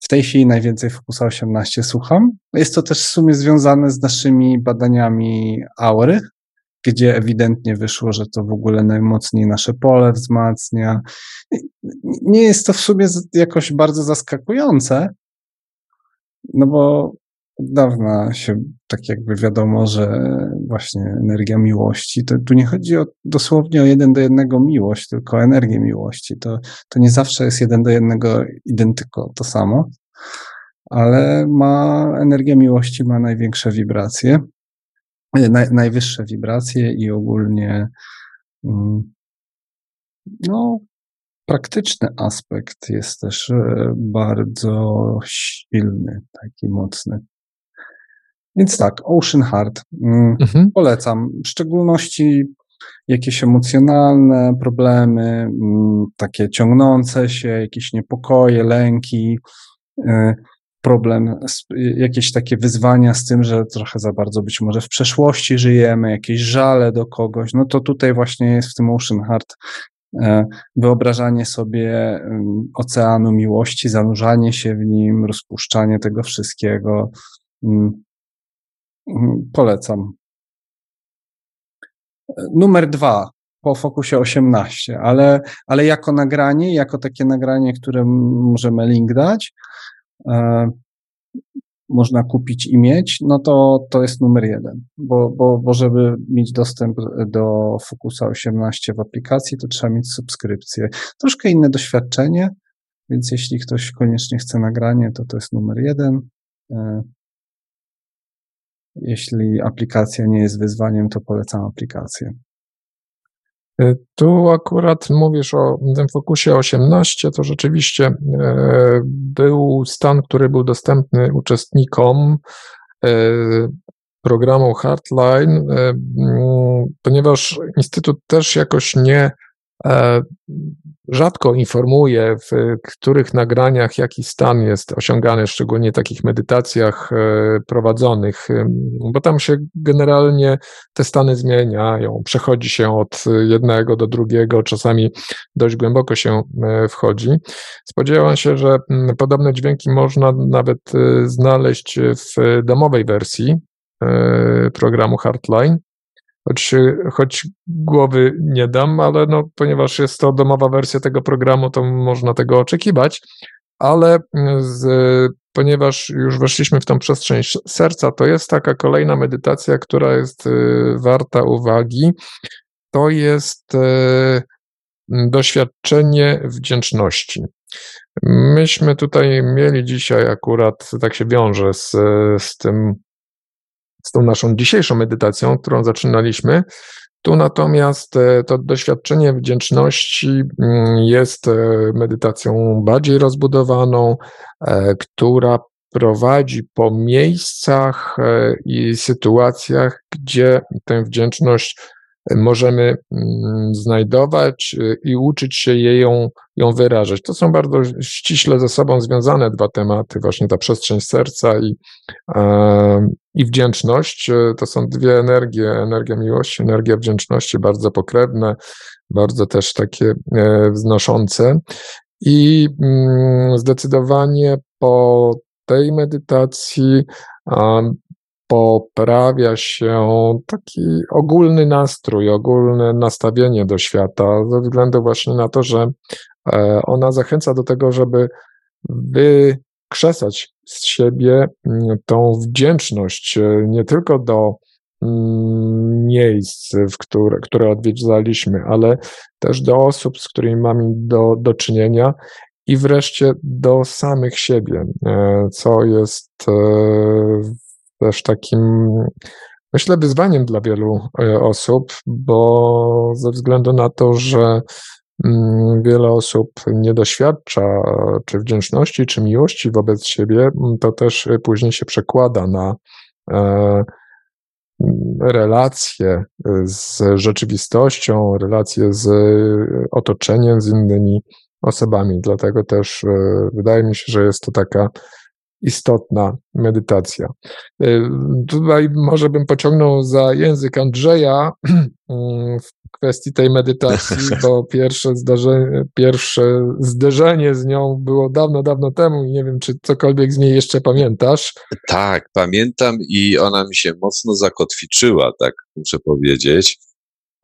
W tej chwili najwięcej Focusa 18 słucham. Jest to też w sumie związane z naszymi badaniami aury, gdzie ewidentnie wyszło, że to w ogóle najmocniej nasze pole wzmacnia. Nie jest to w sumie jakoś bardzo zaskakujące, no bo od dawna się tak jakby wiadomo, że właśnie energia miłości, to tu nie chodzi o, dosłownie o jeden do jednego miłość, tylko o energię miłości. To, to nie zawsze jest jeden do jednego identyko to samo, ale ma, energia miłości ma największe wibracje, naj, najwyższe wibracje i ogólnie mm, no, praktyczny aspekt jest też e, bardzo silny, taki mocny. Więc tak, Ocean Heart. Mm, mhm. Polecam. W szczególności jakieś emocjonalne problemy, mm, takie ciągnące się, jakieś niepokoje, lęki, e, problem, jakieś takie wyzwania z tym, że trochę za bardzo być może w przeszłości żyjemy, jakieś żale do kogoś, no to tutaj właśnie jest w tym Ocean Heart wyobrażanie sobie oceanu miłości, zanurzanie się w nim, rozpuszczanie tego wszystkiego. Mm, mm, polecam. Numer dwa, po Fokusie 18, ale, ale jako nagranie, jako takie nagranie, które możemy link dać, e, można kupić i mieć, no to to jest numer jeden, bo, bo, bo żeby mieć dostęp do Focusa 18 w aplikacji, to trzeba mieć subskrypcję. Troszkę inne doświadczenie, więc jeśli ktoś koniecznie chce nagranie, to to jest numer jeden. E, jeśli aplikacja nie jest wyzwaniem, to polecam aplikację. E, tu akurat mówisz o tym Focusie 18, to rzeczywiście e, był stan, który był dostępny uczestnikom programu Hardline, ponieważ Instytut też jakoś nie E, rzadko informuje, w których nagraniach jaki stan jest osiągany, szczególnie w takich medytacjach e, prowadzonych, bo tam się generalnie te stany zmieniają, przechodzi się od jednego do drugiego, czasami dość głęboko się e, wchodzi. Spodziewam się, że podobne dźwięki można nawet znaleźć w domowej wersji programu Hardline choć, choć głowy nie dam, ale no, ponieważ jest to domowa wersja tego programu, to można tego oczekiwać, ale z, ponieważ już weszliśmy w tą przestrzeń serca, to jest taka kolejna medytacja, która jest y, warta uwagi. To jest doświadczenie wdzięczności. Myśmy tutaj mieli dzisiaj akurat, tak się wiąże z, z tym z tą naszą dzisiejszą medytacją, którą zaczynaliśmy. Tu natomiast e, to doświadczenie wdzięczności mm, jest e, medytacją bardziej rozbudowaną, e, która prowadzi po miejscach i sytuacjach, gdzie tę wdzięczność możemy mm, znajdować i uczyć się jej ją, ją wyrażać. To są bardzo ściśle ze sobą związane dwa tematy, właśnie ta przestrzeń serca i, i wdzięczność. E, to są dwie energie, energia miłości, energia wdzięczności, bardzo pokrewne, bardzo też takie e, wznoszące. I mm, zdecydowanie po tej medytacji poprawia się taki ogólny nastrój, ogólne nastawienie do świata, ze względu właśnie na to, że e, ona zachęca do tego, żeby wykrzesać z siebie mm, tą wdzięczność e, nie tylko do mm, miejsc, w które, które odwiedzaliśmy, ale też do osób, z którymi mamy do, do czynienia i wreszcie do samych siebie, e, co jest też takim, myślę, wyzwaniem dla wielu e, osób, bo ze względu na to, że wiele osób nie doświadcza czy wdzięczności, czy miłości wobec siebie, to też później się przekłada na e, relacje z rzeczywistością, relacje z otoczeniem, z innymi osobami. Dlatego też wydaje mi się, że jest to taka istotna medytacja. Y, tutaj może bym pociągnął za język Andrzeja w kwestii tej medytacji, bo pierwsze zdarzenie, pierwsze zderzenie z nią było dawno, dawno temu i nie wiem, czy cokolwiek z niej jeszcze pamiętasz. Tak, pamiętam i ona mi się mocno zakotwiczyła, tak muszę powiedzieć.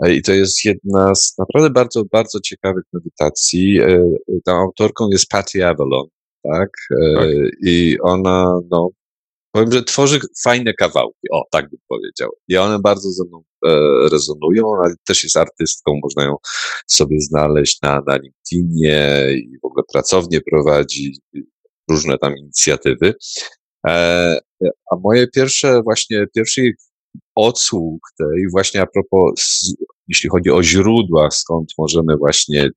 I to jest jedna z naprawdę bardzo, bardzo ciekawych medytacji. E, tą autorką jest Patty Avalon tak? tak? I ona, no, powiem, że tworzy fajne kawałki, o, tak bym powiedział. I one bardzo ze mną e, rezonują, ona też jest artystką, można ją sobie znaleźć na, na LinkedInie i w ogóle pracownie prowadzi, różne tam inicjatywy. E, a moje pierwsze, właśnie pierwszy odsług tej, właśnie a propos, jeśli chodzi o źródła, skąd możemy właśnie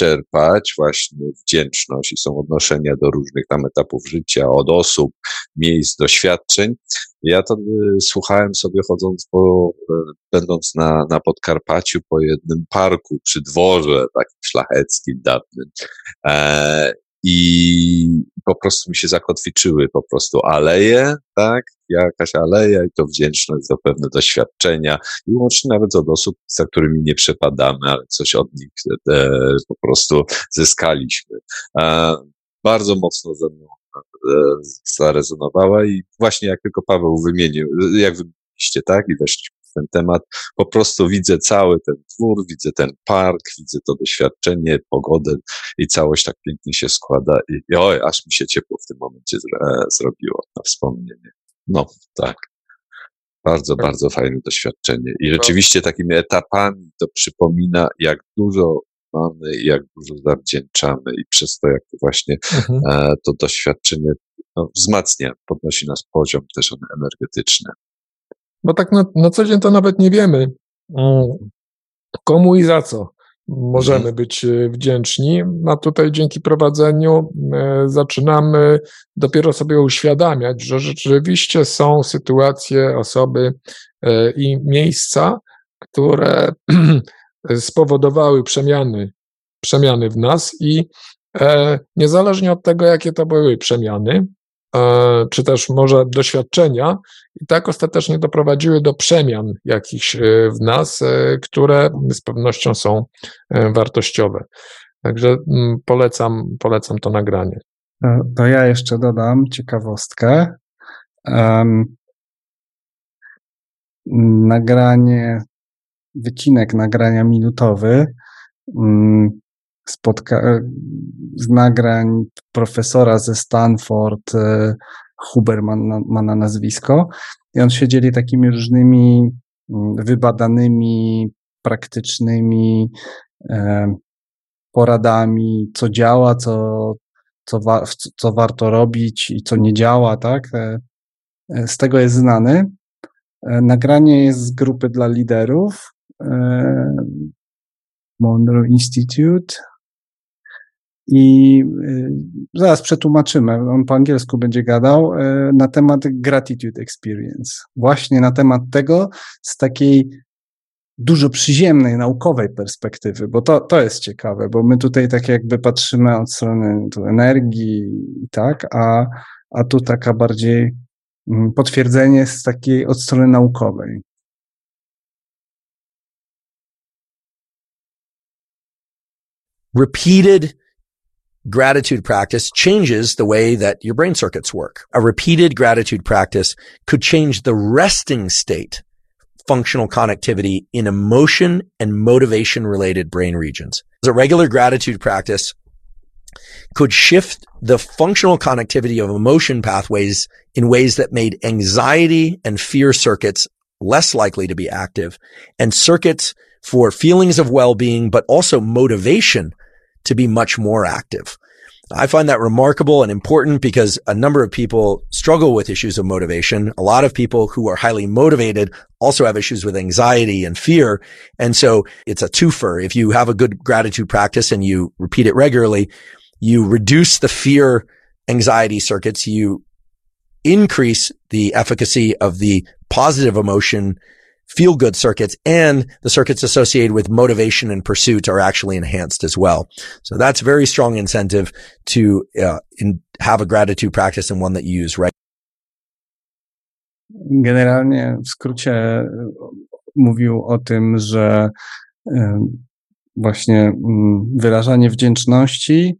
czerpać właśnie wdzięczność i są odnoszenia do różnych tam etapów życia, od osób, miejsc, doświadczeń. Ja to y, słuchałem sobie chodząc po, y, będąc na, na Podkarpaciu po jednym parku przy dworze takim szlacheckim, dawnym. E, i po prostu mi się zakotwiczyły po prostu aleje, tak, jakaś aleja i to wdzięczność za pewne doświadczenia. I łącznie nawet od osób, za którymi nie przepadamy, ale coś od nich e, po prostu zyskaliśmy. E, bardzo mocno ze mną e, zarezonowała i właśnie jak tylko Paweł wymienił, jak wymieniliście, tak, i weszliśmy w ten temat. Po prostu widzę cały ten twór, widzę ten park, widzę to doświadczenie, pogodę i całość tak pięknie się składa i, i oj, aż mi się ciepło w tym momencie zre, zrobiło na wspomnienie. No, tak. Bardzo, bardzo fajne doświadczenie. I rzeczywiście takimi etapami to przypomina, jak dużo mamy jak dużo zawdzięczamy i przez to, jak to właśnie Mhm. e, to doświadczenie no, wzmacnia, podnosi nas poziom też energetyczny. Bo tak na, na co dzień to nawet nie wiemy, mm, komu i za co możemy Mhm. być e, wdzięczni. A tutaj dzięki prowadzeniu e, zaczynamy dopiero sobie uświadamiać, że rzeczywiście są sytuacje, osoby e, i miejsca, które spowodowały przemiany, przemiany w nas i e, niezależnie od tego, jakie to były przemiany, e, czy też może doświadczenia, i tak ostatecznie doprowadziły do przemian jakichś e, w nas, e, które z pewnością są e, wartościowe. Także mm, polecam, polecam to nagranie. To, ja jeszcze dodam ciekawostkę. Um, nagranie, wycinek nagrania minutowy um, spotka- z nagrań profesora ze Stanford, e, Huberman na, ma na nazwisko, i on się dzieli takimi różnymi mm, wybadanymi, praktycznymi e, poradami, co działa, co, co, wa- co- warto robić i co nie działa, tak? E, Z tego jest znany. Nagranie jest z grupy dla liderów. Monroe Institute. I y, zaraz przetłumaczymy, on po angielsku będzie gadał, y, na temat gratitude experience. Właśnie na temat tego z takiej dużo przyziemnej, naukowej perspektywy, bo to, to jest ciekawe, bo my tutaj tak jakby patrzymy od strony energii tak, a, a tu taka bardziej mm, potwierdzenie z takiej od strony naukowej. repeated gratitude practice changes the way that your brain circuits work. A repeated gratitude practice could change the resting state functional connectivity in emotion and motivation related brain regions. A regular gratitude practice could shift the functional connectivity of emotion pathways in ways that made anxiety and fear circuits less likely to be active and circuits for feelings of well-being, but also motivation to be much more active. I find that remarkable and important because a number of people struggle with issues of motivation. A lot of people who are highly motivated also have issues with anxiety and fear. And so it's a twofer. If you have a good gratitude practice and you repeat it regularly, you reduce the fear anxiety circuits. You increase the efficacy of the positive emotion feel good circuits and the circuits associated with motivation and pursuit are actually enhanced as well. So that's very strong incentive to uh, in, have a gratitude practice and one that you use right. Generalnie w skrócie mówił o tym, że właśnie mm, wyrażanie wdzięczności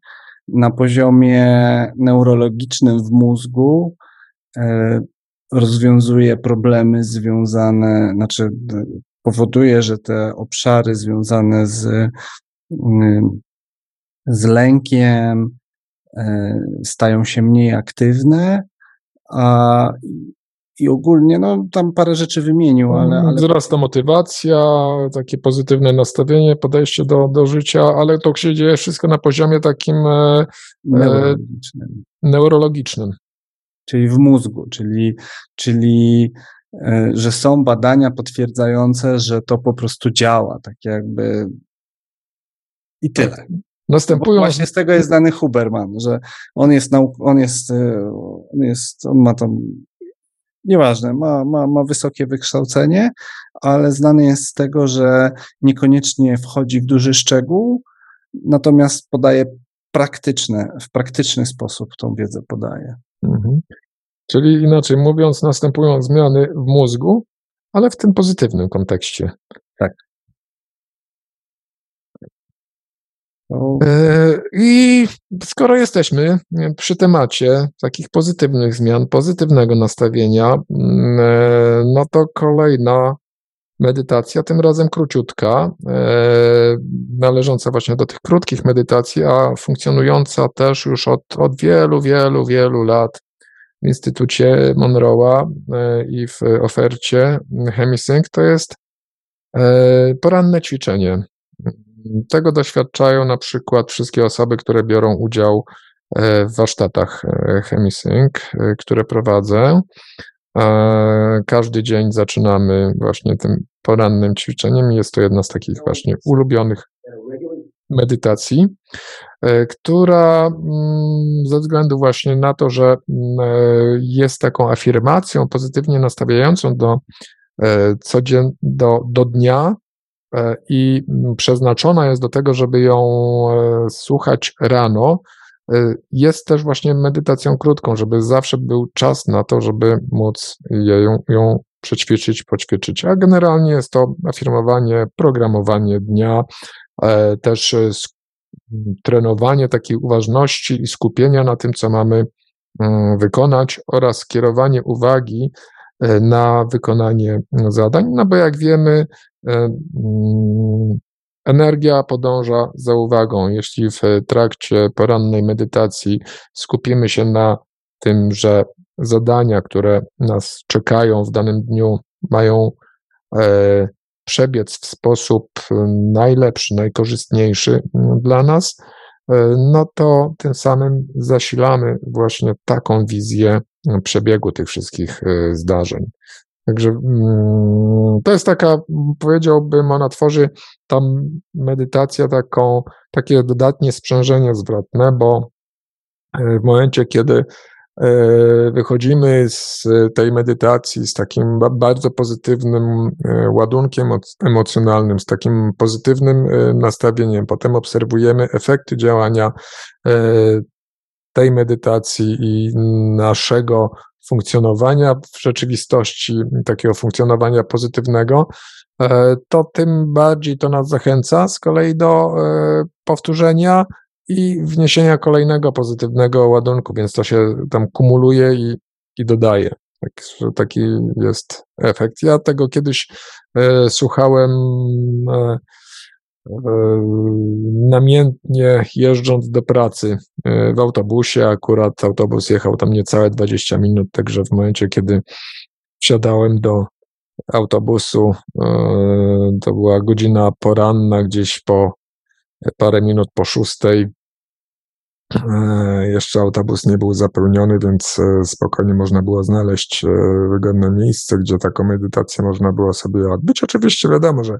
na poziomie neurologicznym w mózgu rozwiązuje problemy związane, znaczy powoduje, że te obszary związane z, mm, z lękiem e, stają się mniej aktywne, a i ogólnie, no tam parę rzeczy wymienił, ale, ale Wzrasta motywacja, takie pozytywne nastawienie, podejście do, do życia, ale to się dzieje wszystko na poziomie takim e, neurologicznym. Czyli w mózgu, czyli, czyli e, że są badania potwierdzające, że to po prostu działa, tak jakby i tyle. Bo Następują Właśnie z tego jest znany Huberman, że on jest, nauk, on jest, e, on jest, on ma tam, nieważne, ma, ma, ma wysokie wykształcenie, ale znany jest z tego, że niekoniecznie wchodzi w duży szczegół, natomiast podaje praktyczne, w praktyczny sposób tą wiedzę podaje. Mhm. Czyli inaczej mówiąc, następują zmiany w mózgu, ale w tym pozytywnym kontekście. Tak. E, I skoro jesteśmy przy temacie takich pozytywnych zmian, pozytywnego nastawienia, mm, e, no to kolejna medytacja, tym razem króciutka, e, należąca właśnie do tych krótkich medytacji, a funkcjonująca też już od, od wielu, wielu, wielu lat w Instytucie Monroe'a e, i w ofercie Hemisync, to jest e, poranne ćwiczenie. Tego doświadczają na przykład wszystkie osoby, które biorą udział w warsztatach Hemisync, które prowadzę. Każdy dzień zaczynamy właśnie tym porannym ćwiczeniem. Jest to jedna z takich właśnie ulubionych medytacji, e, która mm, ze względu właśnie na to, że mm, e, jest taką afirmacją pozytywnie nastawiającą do, e, codzien, do, do dnia i mm, przeznaczona jest do tego, żeby ją słuchać rano, jest też właśnie medytacją krótką, żeby zawsze był czas na to, żeby móc ją, ją przećwiczyć, poćwiczyć. A generalnie jest to afirmowanie, programowanie dnia, e, też e, trenowanie takiej uważności i skupienia na tym, co mamy mm, wykonać oraz kierowanie uwagi e, na wykonanie zadań, no bo jak wiemy, mm, energia podąża za uwagą. Jeśli w trakcie porannej medytacji skupimy się na tym, że zadania, które nas czekają w danym dniu, mają e, przebiec w sposób najlepszy, najkorzystniejszy dla nas, e, no to tym samym zasilamy właśnie taką wizję przebiegu tych wszystkich e, zdarzeń. Także mm, to jest taka, powiedziałbym, ona tworzy tam medytacja taką, takie dodatnie sprzężenie zwrotne, bo w momencie, kiedy E, wychodzimy z tej medytacji z takim bardzo pozytywnym e, ładunkiem emocjonalnym, z takim pozytywnym e, nastawieniem. Potem obserwujemy efekty działania tej medytacji i naszego funkcjonowania w rzeczywistości, takiego funkcjonowania pozytywnego, to tym bardziej to nas zachęca z kolei do powtórzenia i wniesienia kolejnego pozytywnego ładunku, więc to się tam kumuluje i, i dodaje. Tak, taki jest efekt. Ja tego kiedyś e, słuchałem e, e, namiętnie jeżdżąc do pracy e, w autobusie. Akurat autobus jechał tam niecałe 20 minut, także w momencie, kiedy wsiadałem do autobusu, e, to była godzina poranna, gdzieś po parę minut po szóstej, jeszcze autobus nie był zapełniony, więc e, spokojnie można było znaleźć e, wygodne miejsce, gdzie taką medytację można było sobie odbyć. Oczywiście wiadomo, że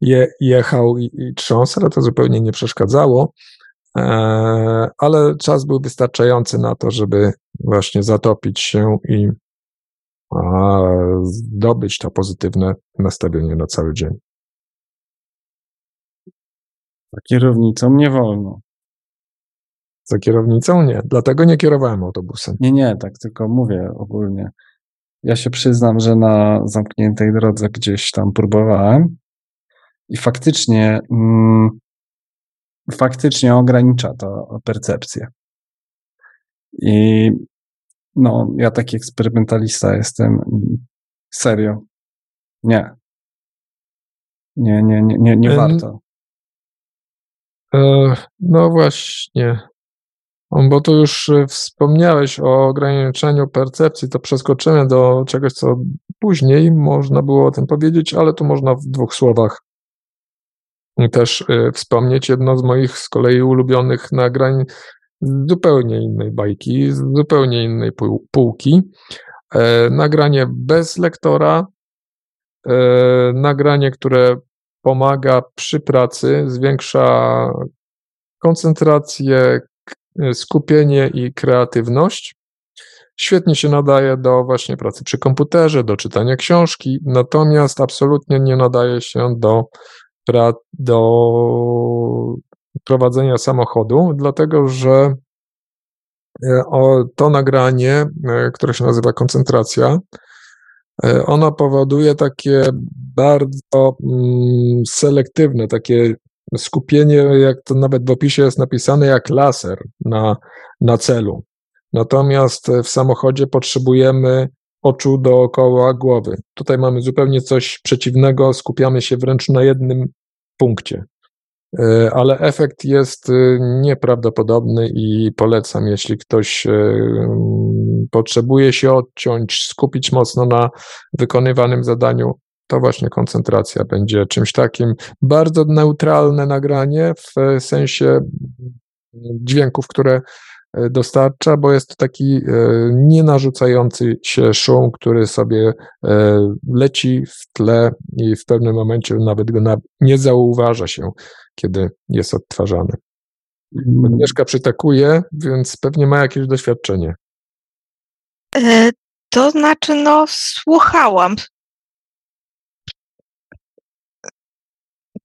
je, jechał i, i trząsł, ale to zupełnie nie przeszkadzało. Ale czas był wystarczający na to, żeby właśnie zatopić się i zdobyć to pozytywne nastawienie na cały dzień. Za kierownicą nie wolno. Za kierownicą nie, dlatego nie kierowałem autobusem. Nie, nie, tak tylko mówię ogólnie. Ja się przyznam, że na zamkniętej drodze gdzieś tam próbowałem i faktycznie, mm, faktycznie ogranicza to percepcję. I no, ja taki eksperymentalista jestem. Serio. Nie. Nie, nie, nie, nie, nie warto. E, no właśnie. Bo tu już y, wspomniałeś o ograniczeniu percepcji, to przeskoczymy do czegoś, co później można było o tym powiedzieć, ale tu można w dwóch słowach też y, wspomnieć. Jedno z moich z kolei ulubionych nagrań z zupełnie innej bajki, z zupełnie innej półki. E, nagranie bez lektora, e, nagranie, które pomaga przy pracy, zwiększa koncentrację, skupienie i kreatywność. Świetnie się nadaje do właśnie pracy przy komputerze, do czytania książki, natomiast absolutnie nie nadaje się do, do prowadzenia samochodu, dlatego że e, to nagranie, e, które się nazywa koncentracja, ona powoduje takie bardzo mm, selektywne, takie skupienie, jak to nawet w opisie jest napisane, jak laser na, na celu. Natomiast w samochodzie potrzebujemy oczu dookoła głowy. Tutaj mamy zupełnie coś przeciwnego, skupiamy się wręcz na jednym punkcie. E, ale efekt jest e, nieprawdopodobny i polecam, jeśli ktoś e, potrzebuje się odciąć, skupić mocno na wykonywanym zadaniu, to właśnie koncentracja będzie czymś takim. Bardzo neutralne nagranie w sensie dźwięków, które dostarcza, bo jest to taki nienarzucający się szum, który sobie leci w tle i w pewnym momencie nawet go nie zauważa się kiedy jest odtwarzany. Mm. Agnieszka przytakuje, więc pewnie ma jakieś doświadczenie. E, to znaczy, no, słuchałam.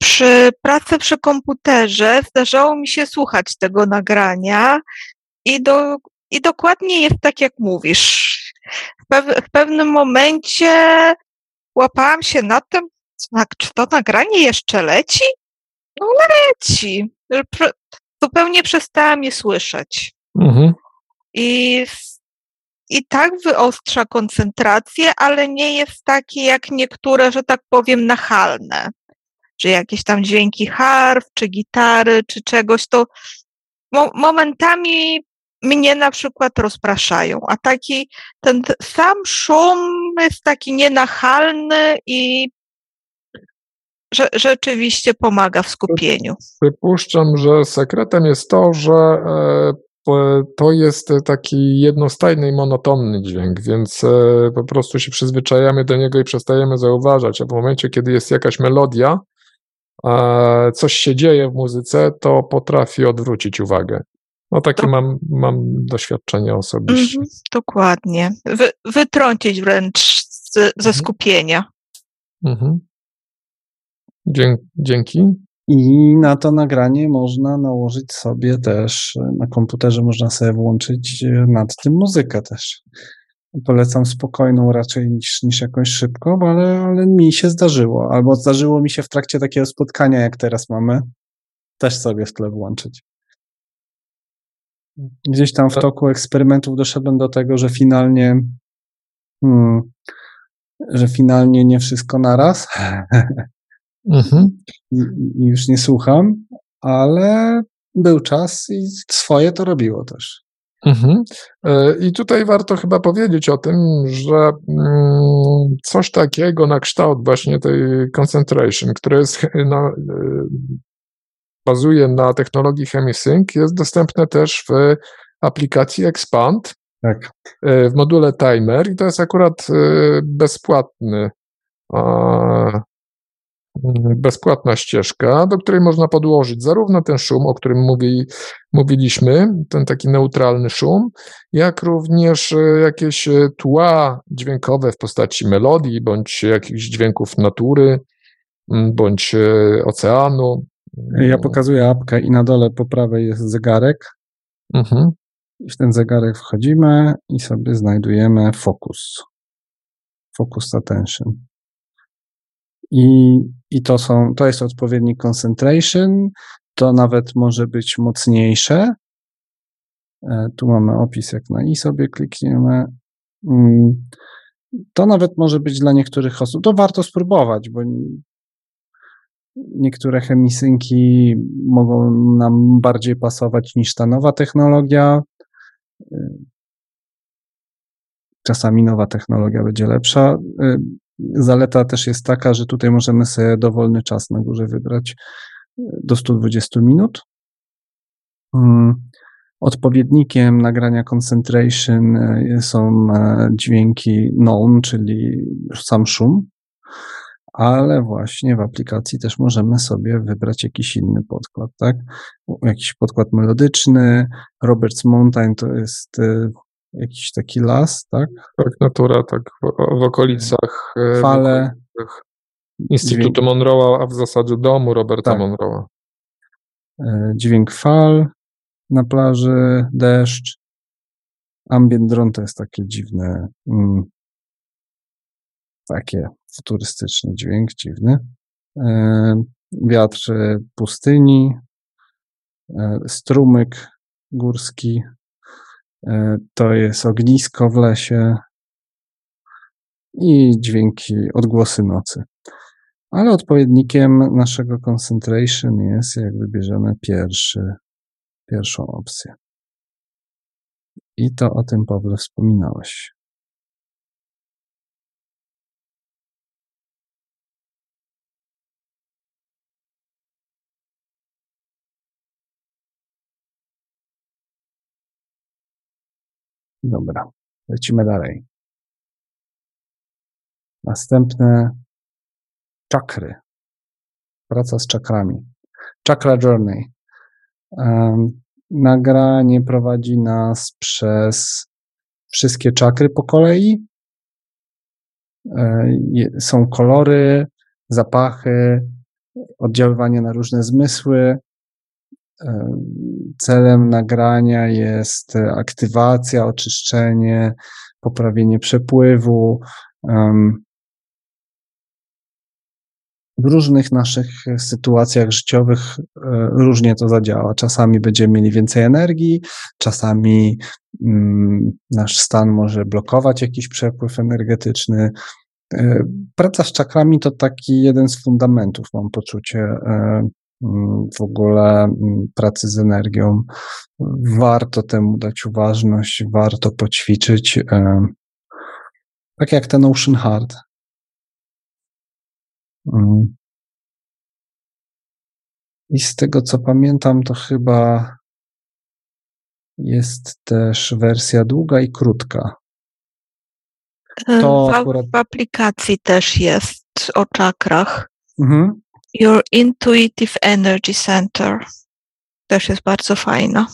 Przy pracy przy komputerze zdarzało mi się słuchać tego nagrania i, do, i dokładnie jest tak, jak mówisz. W, pew, w pewnym momencie łapałam się na tym, czy to nagranie jeszcze leci? No leci. Zupełnie przestałam je słyszeć. Mhm. I, I tak wyostrza koncentrację, ale nie jest takie jak niektóre, że tak powiem, nachalne. Czy jakieś tam dźwięki harf, czy gitary, czy czegoś, to mo momentami mnie na przykład rozpraszają, a taki ten sam szum jest taki nienachalny i że, rzeczywiście pomaga w skupieniu. Przypuszczam, że sekretem jest to, że e, to jest taki jednostajny i monotonny dźwięk, więc e, po prostu się przyzwyczajamy do niego i przestajemy zauważać, a w momencie, kiedy jest jakaś melodia, coś się dzieje w muzyce, to potrafi odwrócić uwagę. No takie to... mam, mam doświadczenie osobiście. Mm, dokładnie. Wy, wytrącić wręcz z, ze mhm. skupienia. Mhm. Dzięki. I na to nagranie można nałożyć sobie też, na komputerze można sobie włączyć e, nad tym muzykę też. Polecam spokojną raczej niż, niż jakąś szybką, ale, ale mi się zdarzyło. Albo zdarzyło mi się w trakcie takiego spotkania, jak teraz mamy, też sobie w tle włączyć. Gdzieś tam w toku eksperymentów doszedłem do tego, że finalnie hmm, że finalnie nie wszystko naraz, Mhm. I, I już nie słucham, ale był czas i swoje to robiło też. Mhm. E, I tutaj warto chyba powiedzieć o tym, że mm, coś takiego na kształt właśnie tej concentration, które jest na, e, bazuje na technologii HemiSync, jest dostępne też w aplikacji Expand, tak. E, w module Timer i to jest akurat bezpłatny bezpłatna ścieżka, do której można podłożyć zarówno ten szum, o którym mówi, mówiliśmy, ten taki neutralny szum, jak również e, jakieś e, tła dźwiękowe w postaci melodii, bądź jakichś dźwięków natury, bądź e, oceanu. Ja pokazuję apkę i na dole po prawej jest zegarek. Mhm. I w ten zegarek wchodzimy i sobie znajdujemy fokus. Focus attention. I, i to, są, to jest odpowiedni concentration, to nawet może być mocniejsze. E, tu mamy opis, jak na i sobie klikniemy. Mm, to nawet może być dla niektórych osób. To warto spróbować, bo niektóre chemisynki mogą nam bardziej pasować niż ta nowa technologia. E, czasami nowa technologia będzie lepsza. Zaleta też jest taka, że tutaj możemy sobie dowolny czas na górze wybrać e, do 120 minut. Mm, odpowiednikiem nagrania concentration e, są e, dźwięki known, czyli sam szum, ale właśnie w aplikacji też możemy sobie wybrać jakiś inny podkład, tak? Jakiś podkład melodyczny. Roberts Mountain to jest jakiś taki las, tak? Tak, natura, tak, w, w okolicach e, fale. Instytutu Monroe'a, a w zasadzie domu Roberta tak. Monroe'a. E, dźwięk fal na plaży, deszcz. Ambient drone to jest takie dziwne, mm, takie futurystyczny dźwięk, dziwny. E, wiatr pustyni, strumyk górski, to jest ognisko w lesie. i dźwięki, odgłosy nocy. Ale odpowiednikiem naszego concentration jest, jak wybierzemy pierwszy, pierwszą opcję. I to o tym, Pawle, wspominałeś. Dobra, lecimy dalej. Następne czakry. Praca z czakrami. Chakra Journey. Um, nagranie prowadzi nas przez wszystkie czakry po kolei. E, są kolory, zapachy, oddziaływanie na różne zmysły. E, celem nagrania jest aktywacja, oczyszczenie, poprawienie przepływu, w różnych naszych sytuacjach życiowych e, różnie to zadziała. Czasami będziemy mieli więcej energii, czasami mm, nasz stan może blokować jakiś przepływ energetyczny. E, praca z czakrami to taki jeden z fundamentów, mam poczucie, e, w ogóle mm, pracy z energią. Warto temu dać uważność, warto poćwiczyć. Tak jak ten Ocean Heart. Mm. I z tego co pamiętam, to chyba jest też wersja długa i krótka. E, to w, akurat... w aplikacji też jest o czakrach. Mhm. Your Intuitive Energy Center też jest bardzo fajna.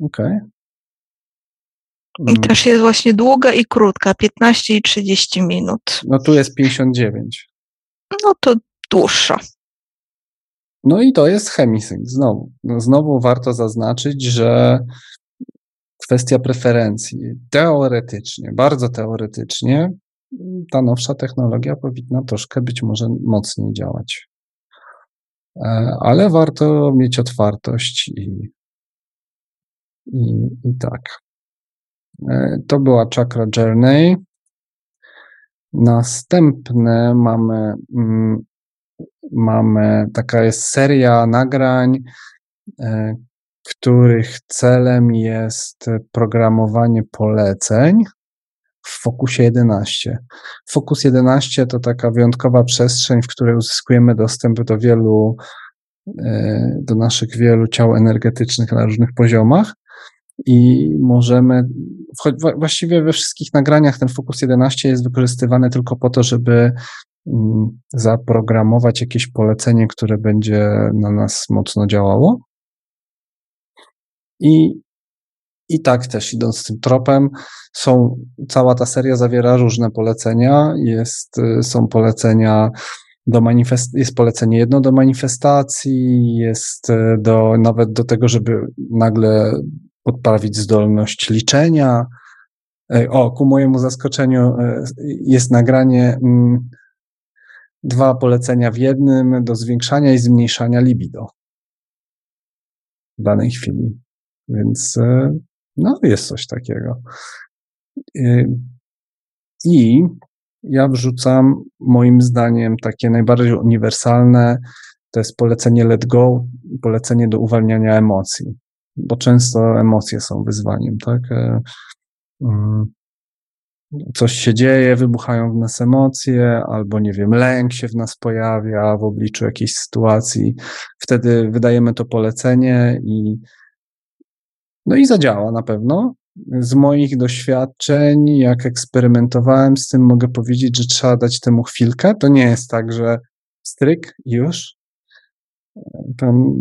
Okej. Okay. I mm. też jest właśnie długa i krótka, 15 i 30 minut. No tu jest 59 no to dłuższa. No i to jest chemisync. Znowu, no znowu warto zaznaczyć, że kwestia preferencji. Teoretycznie, bardzo teoretycznie, ta nowsza technologia powinna troszkę być może mocniej działać. E, ale warto mieć otwartość i, i, i tak. E, to była Chakra Journey. Następne mamy, mm, mamy taka jest seria nagrań, e, których celem jest programowanie poleceń w Focusie 11. Focus 11 to taka wyjątkowa przestrzeń, w której uzyskujemy dostęp do wielu, e, do naszych wielu ciał energetycznych na różnych poziomach i możemy, właściwie we wszystkich nagraniach ten Focus 11 jest wykorzystywany tylko po to, żeby mm, zaprogramować jakieś polecenie, które będzie na nas mocno działało. I, i tak też idąc tym tropem, są, cała ta seria zawiera różne polecenia. Jest, są polecenia do manifest, jest polecenie jedno do manifestacji, jest do, nawet do tego, żeby nagle podprawić zdolność liczenia. O, ku mojemu zaskoczeniu e, jest nagranie mm, dwa polecenia w jednym do zwiększania i zmniejszania libido w danej chwili. Więc no, jest coś takiego. I ja wrzucam moim zdaniem takie najbardziej uniwersalne, to jest polecenie let go, polecenie do uwalniania emocji bo często emocje są wyzwaniem, tak? E, mm, coś się dzieje, wybuchają w nas emocje, albo nie wiem, lęk się w nas pojawia w obliczu jakiejś sytuacji. Wtedy wydajemy to polecenie i no i zadziała na pewno. Z moich doświadczeń, jak eksperymentowałem z tym, mogę powiedzieć, że trzeba dać temu chwilkę. To nie jest tak, że stryk już. Tam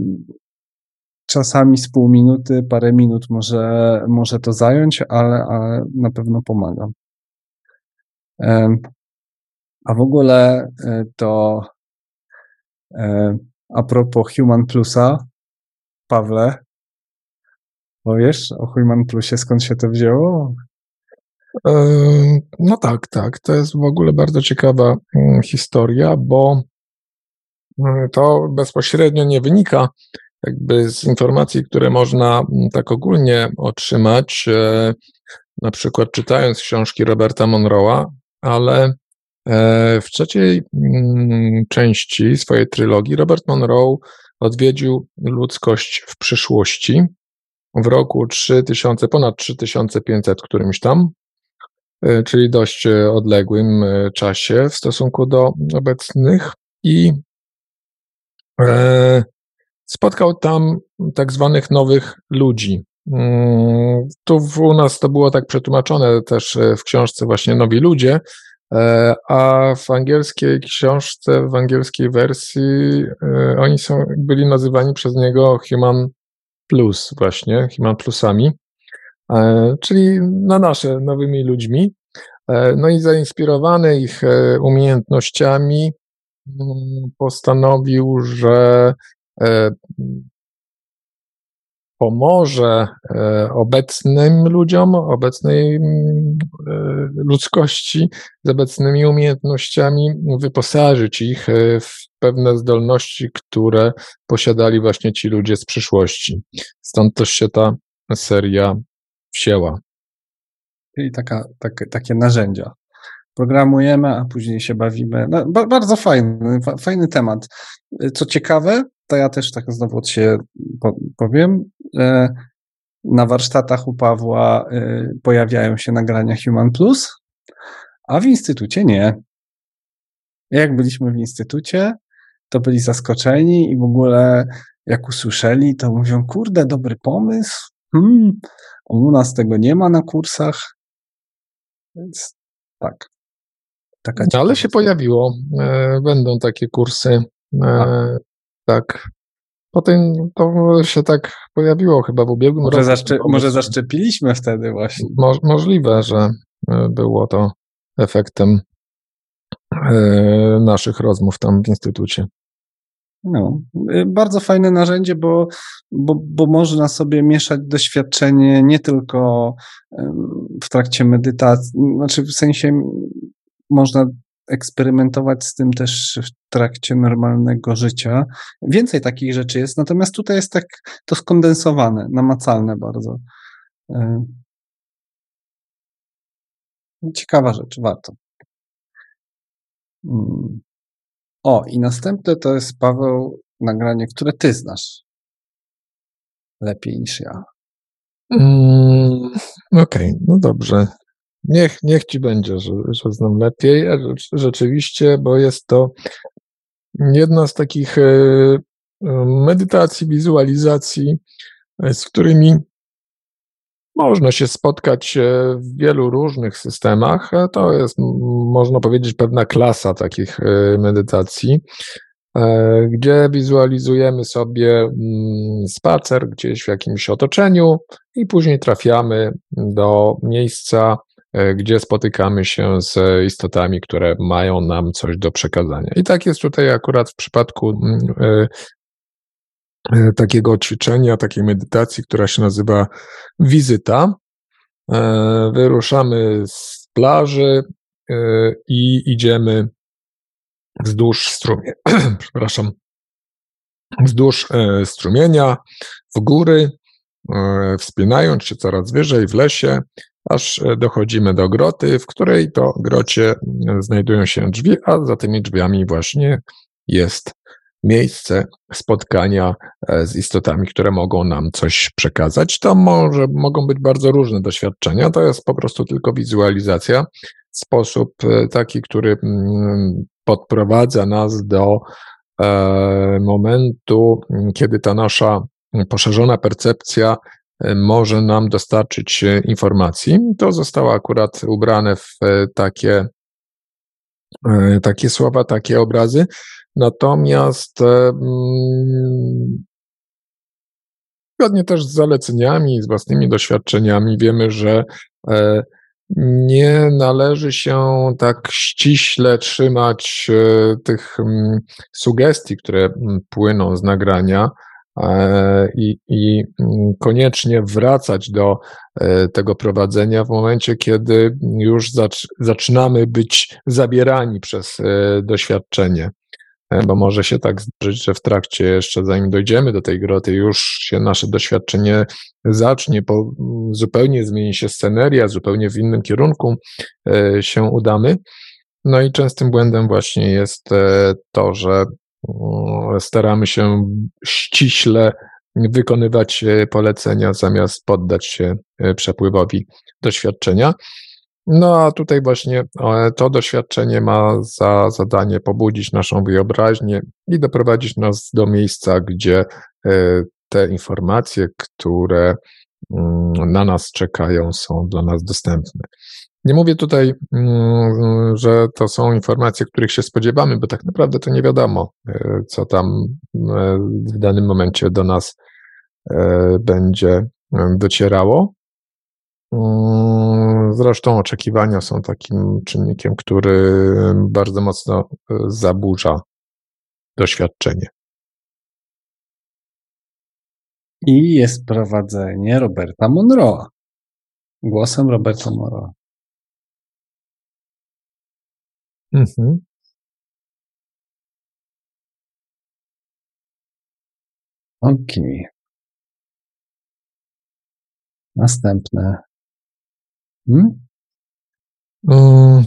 czasami z pół minuty, parę minut może, może to zająć, ale, ale na pewno pomaga. A w ogóle e, to e, a propos Human Plusa, Pawle, powiesz o Human Plusie, skąd się to wzięło? No tak, tak. To jest w ogóle bardzo ciekawa mm, historia, bo mm, to bezpośrednio nie wynika jakby z informacji, które można mm, tak ogólnie otrzymać, e, na przykład czytając książki Roberta Monroe'a, ale w trzeciej części swojej trylogii Robert Monroe odwiedził ludzkość w przyszłości w roku 3000, ponad 3500 którymś tam, e, czyli dość e, odległym e, czasie w stosunku do obecnych i spotkał tam tak zwanych nowych ludzi. Mm, tu u nas to było tak przetłumaczone też w książce właśnie Nowi Ludzie, a w angielskiej książce, w angielskiej wersji oni są, byli nazywani przez niego Human Plus właśnie, Human Plusami, e, czyli na nasze, nowymi ludźmi. E, no i zainspirowany ich e, umiejętnościami mm, postanowił, że pomoże obecnym ludziom, obecnej mm, ludzkości z obecnymi umiejętnościami, wyposażyć ich w pewne zdolności, które posiadali właśnie ci ludzie z przyszłości. Stąd też się ta seria wzięła. Czyli taka, tak, takie narzędzia. Programujemy, a później się bawimy. No, ba, bardzo fajny, fajny temat. Co ciekawe, to ja też tak znowu od siebie powiem. E, na warsztatach u Pawła e, pojawiają się nagrania Human Plus, a w instytucie nie. Jak byliśmy w instytucie, to byli zaskoczeni i w ogóle jak usłyszeli, to mówią, kurde, dobry pomysł, hmm, u nas tego nie ma na kursach, więc tak. Taka no, ale się pojawiło, e, będą takie kursy, e, tak. Potem to się tak pojawiło chyba w ubiegłym może roku. Zaszcze może zaszczepiliśmy wtedy właśnie. Mo możliwe, że e, było to efektem e, naszych rozmów tam w instytucie. No, y, bardzo fajne narzędzie, bo, bo, bo można sobie mieszać doświadczenie nie tylko w trakcie medytacji, znaczy w sensie można eksperymentować z tym też w trakcie normalnego życia. Więcej takich rzeczy jest, natomiast tutaj jest tak to skondensowane, namacalne bardzo. Y, ciekawa rzecz, warto. Hmm. O, i następne to jest, Paweł, nagranie, które ty znasz lepiej niż ja. Mm, Okej, okay, no dobrze. Niech, niech ci będzie, że, że znam lepiej. Rzeczywiście, bo jest to jedna z takich e, medytacji, wizualizacji, e, z którymi można się spotkać e, w wielu różnych systemach. To jest, można powiedzieć, pewna klasa takich e, medytacji, e, gdzie wizualizujemy sobie mm, spacer gdzieś w jakimś otoczeniu i później trafiamy do miejsca, gdzie spotykamy się z istotami, które mają nam coś do przekazania. I tak jest tutaj akurat w przypadku mm, E, takiego ćwiczenia, takiej medytacji, która się nazywa wizyta. E, wyruszamy z plaży e, i idziemy wzdłuż strumienia, przepraszam, wzdłuż strumienia, w góry, wspinając się coraz wyżej w lesie, aż dochodzimy do groty, w której to grocie znajdują się drzwi, a za tymi drzwiami właśnie jest miejsce spotkania e, z istotami, które mogą nam coś przekazać. To może, mogą być bardzo różne doświadczenia, to jest po prostu tylko wizualizacja, sposób e, taki, który mm, podprowadza nas do e, momentu, kiedy ta nasza poszerzona percepcja może nam dostarczyć informacji. To zostało akurat ubrane w takie, takie słowa, takie obrazy, Natomiast mm, zgodnie też z zaleceniami, z własnymi doświadczeniami wiemy, że e, nie należy się tak ściśle trzymać e, tych mm, sugestii, które mm, płyną z nagrania e, i, i koniecznie wracać do tego prowadzenia w momencie, kiedy już zaczynamy być zabierani przez doświadczenie. bo może się tak zdarzyć, że w trakcie jeszcze zanim dojdziemy do tej groty, już się nasze doświadczenie zacznie, po, zupełnie zmieni się sceneria, zupełnie w innym kierunku się udamy. No i częstym błędem właśnie jest to, że staramy się ściśle wykonywać e, polecenia zamiast poddać się e, przepływowi doświadczenia. No a tutaj właśnie to doświadczenie ma za zadanie pobudzić naszą wyobraźnię i doprowadzić nas do miejsca, gdzie e, te informacje, które mm, na nas czekają, są dla nas dostępne. Nie mówię tutaj, mm, że to są informacje, których się spodziewamy, bo tak naprawdę to nie wiadomo, e, co tam e, w danym momencie do nas e, będzie docierało. Mm, zresztą oczekiwania są takim czynnikiem, który bardzo mocno zaburza doświadczenie. I jest prowadzenie Roberta Monroe. Głosem Roberta Monroe. Mhm. Okej. Następne. Hmm?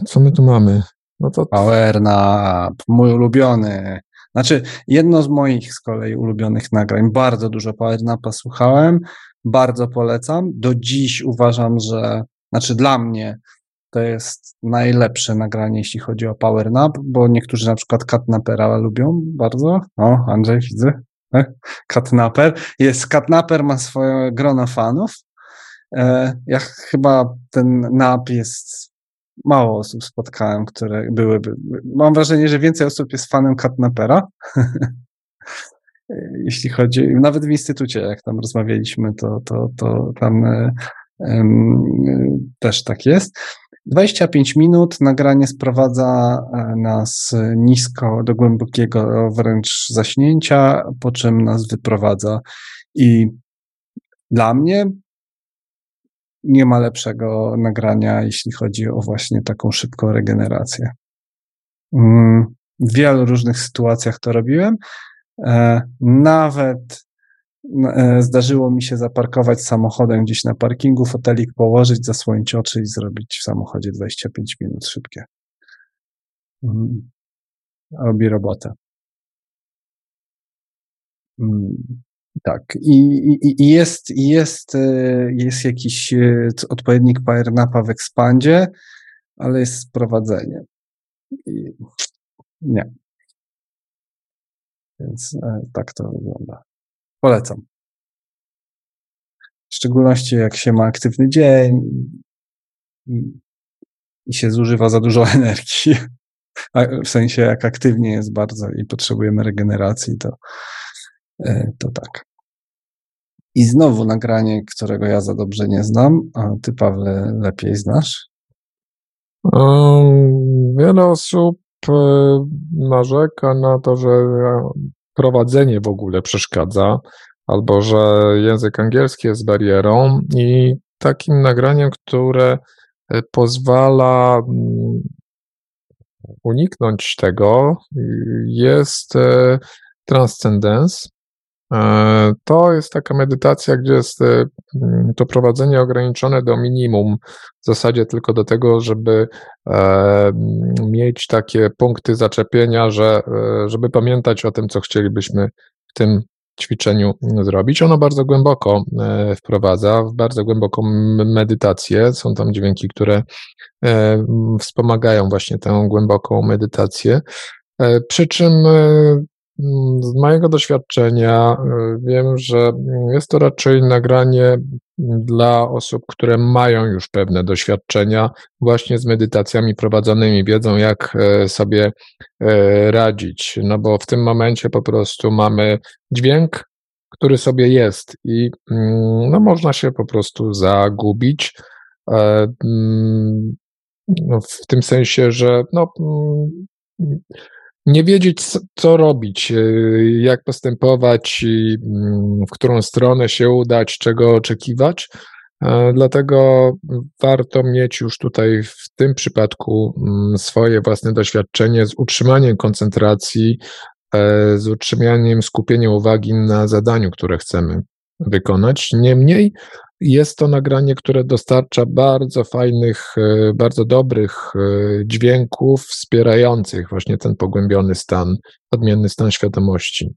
co my tu mamy? No to Power Nap, mój ulubiony. Znaczy, jedno z moich z kolei ulubionych nagrań. Bardzo dużo Power Napa słuchałem, bardzo polecam. Do dziś uważam, że, znaczy dla mnie, to jest najlepsze nagranie, jeśli chodzi o Power Nap, bo niektórzy na przykład Catnapera lubią bardzo. O, Andrzej, widzę. Catnaper. Jest, Catnaper ma swoje grono fanów. E, ja chyba ten nap jest mało osób spotkałem, które byłyby. Mam wrażenie, że więcej osób jest fanem Catnapera. Jeśli chodzi, nawet w instytucie, jak tam rozmawialiśmy, to, to, to tam um, też tak jest. 25 minut nagranie sprowadza e, nas nisko do głębokiego wręcz zaśnięcia, po czym nas wyprowadza. I dla mnie nie ma lepszego nagrania, jeśli chodzi o właśnie taką szybką regenerację. Mm, w wielu różnych sytuacjach to robiłem. E, nawet zdarzyło mi się zaparkować samochodem gdzieś na parkingu, fotelik położyć, zasłonić oczy i zrobić w samochodzie 25 minut szybkie. Mhm. Robi robotę. Mm, tak. I, i, i jest, jest, e, jest jakiś e, odpowiednik PowerNapa w Expandzie, ale jest sprowadzenie. I nie. Więc tak to wygląda. Polecam. W szczególności jak się ma aktywny dzień i, i się zużywa za dużo energii. w sensie, jak aktywnie jest bardzo i potrzebujemy regeneracji, to, e, to tak. I znowu nagranie, którego ja za dobrze nie znam, a ty, Pawle, lepiej znasz? Um, wiele osób e, narzeka na to, że prowadzenie w ogóle przeszkadza, albo że język angielski jest barierą i takim nagraniem, które e, pozwala mm, uniknąć tego, jest e, Transcendence. E, to jest taka medytacja, gdzie jest e, to prowadzenie ograniczone do minimum, w zasadzie tylko do tego, żeby e, mieć takie punkty zaczepienia, że, żeby pamiętać o tym, co chcielibyśmy w tym ćwiczeniu zrobić. Ono bardzo głęboko wprowadza, w bardzo głęboką medytację. Są tam dźwięki, które wspomagają właśnie tę głęboką medytację. Przy czym Mm, z mojego doświadczenia y, wiem, że jest to raczej nagranie dla osób, które mają już pewne doświadczenia właśnie z medytacjami prowadzonymi, wiedzą jak e, sobie e, radzić. No bo w tym momencie po prostu mamy dźwięk, który sobie jest i mm, no, można się po prostu zagubić. E, mm, no, w tym sensie, że no, nie wiedzieć, co robić, e, jak postępować, mm, w którą stronę się udać, czego oczekiwać. E, dlatego warto mieć już tutaj w tym przypadku mm, swoje własne doświadczenie z utrzymaniem koncentracji, e, z utrzymaniem skupienia uwagi na zadaniu, które chcemy wykonać. Niemniej jest to nagranie, które dostarcza bardzo fajnych, e, bardzo dobrych dźwięków wspierających właśnie ten pogłębiony stan, odmienny stan świadomości.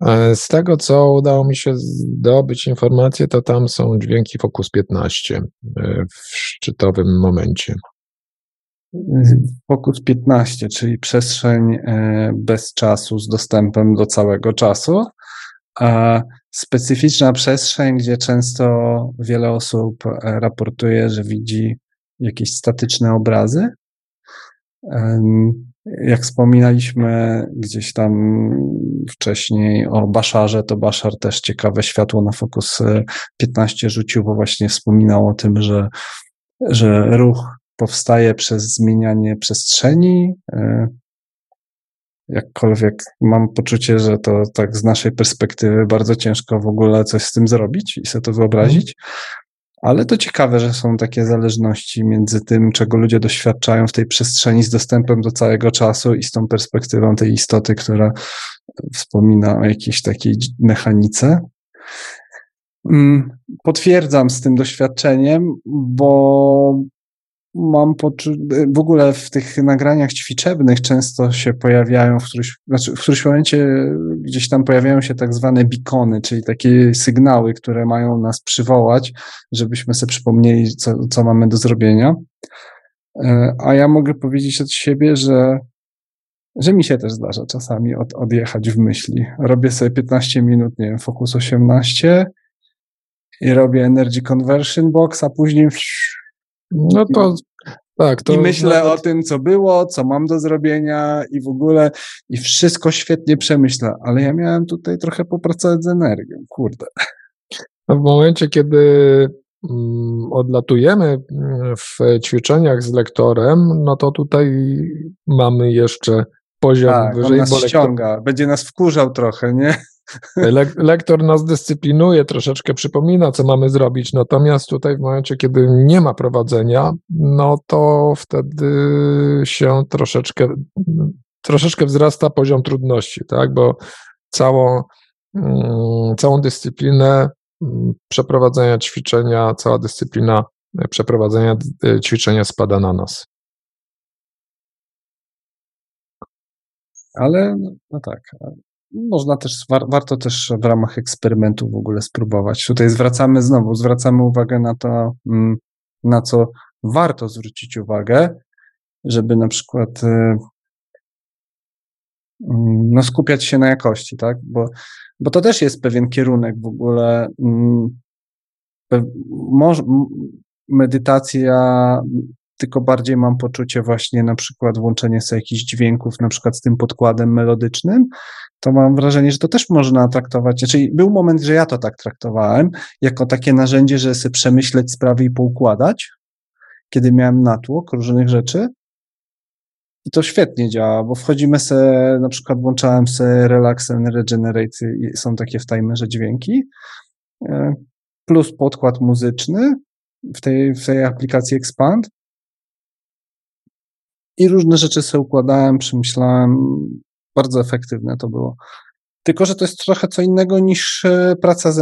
E, z tego, co udało mi się zdobyć informacje, to tam są dźwięki Focus 15 e, w szczytowym momencie. Focus 15, czyli przestrzeń e, bez czasu z dostępem do całego czasu. A specyficzna przestrzeń, gdzie często wiele osób raportuje, że widzi jakieś statyczne obrazy. Jak wspominaliśmy gdzieś tam wcześniej o Baszarze, to Baszar też ciekawe światło na Focus 15 rzucił, bo właśnie wspominał o tym, że, że ruch powstaje przez zmienianie przestrzeni. Jakkolwiek mam poczucie, że to tak z naszej perspektywy bardzo ciężko w ogóle coś z tym zrobić i sobie to wyobrazić. Ale to ciekawe, że są takie zależności między tym, czego ludzie doświadczają w tej przestrzeni z dostępem do całego czasu i z tą perspektywą tej istoty, która wspomina o jakiejś takiej mechanice. Mm, potwierdzam z tym doświadczeniem, bo mam poczucie, w ogóle w tych nagraniach ćwiczebnych często się pojawiają, w którymś, znaczy w którymś momencie gdzieś tam pojawiają się tak zwane bikony, czyli takie sygnały, które mają nas przywołać, żebyśmy sobie przypomnieli, co, co mamy do zrobienia. E, a ja mogę powiedzieć od siebie, że, że mi się też zdarza czasami od, odjechać w myśli. Robię sobie 15 minut, nie wiem, Focus 18 i robię Energy Conversion Box, a później no to tak. To I myślę nawet... o tym, co było, co mam do zrobienia i w ogóle, i wszystko świetnie przemyślę, ale ja miałem tutaj trochę popracować z energią, kurde. No w momencie, kiedy mm, odlatujemy mm, w ćwiczeniach z lektorem, no to tutaj mamy jeszcze poziom tak, wyżej. On nas ściąga, lektor... będzie nas wkurzał trochę, nie? Lektor nas dyscyplinuje, troszeczkę przypomina, co mamy zrobić, natomiast tutaj w momencie, kiedy nie ma prowadzenia, no to wtedy się troszeczkę, troszeczkę wzrasta poziom trudności, tak, bo całą, mm, całą dyscyplinę mm, przeprowadzenia ćwiczenia, cała dyscyplina przeprowadzenia ćwiczenia spada na nas. Ale no tak, można też, war, warto też w ramach eksperymentu w ogóle spróbować. Tutaj zwracamy znowu, zwracamy uwagę na to, mm, na co warto zwrócić uwagę, żeby na przykład y, mm, no, skupiać się na jakości, tak? Bo, bo to też jest pewien kierunek w ogóle. Mm, medytacja tylko bardziej mam poczucie właśnie na przykład włączenie sobie jakichś dźwięków, na przykład z tym podkładem melodycznym, to mam wrażenie, że to też można traktować, czyli znaczy był moment, że ja to tak traktowałem, jako takie narzędzie, żeby sobie przemyśleć sprawy i poukładać, kiedy miałem natłok różnych rzeczy. I to świetnie działa, bo wchodzimy sobie, na przykład włączałem sobie Relax and Regenerate, są takie w timerze dźwięki, e, plus podkład muzyczny w tej, w tej aplikacji Expand i różne rzeczy sobie układałem, przemyślałem. Bardzo efektywne to było. Tylko, że to jest trochę co innego niż e, praca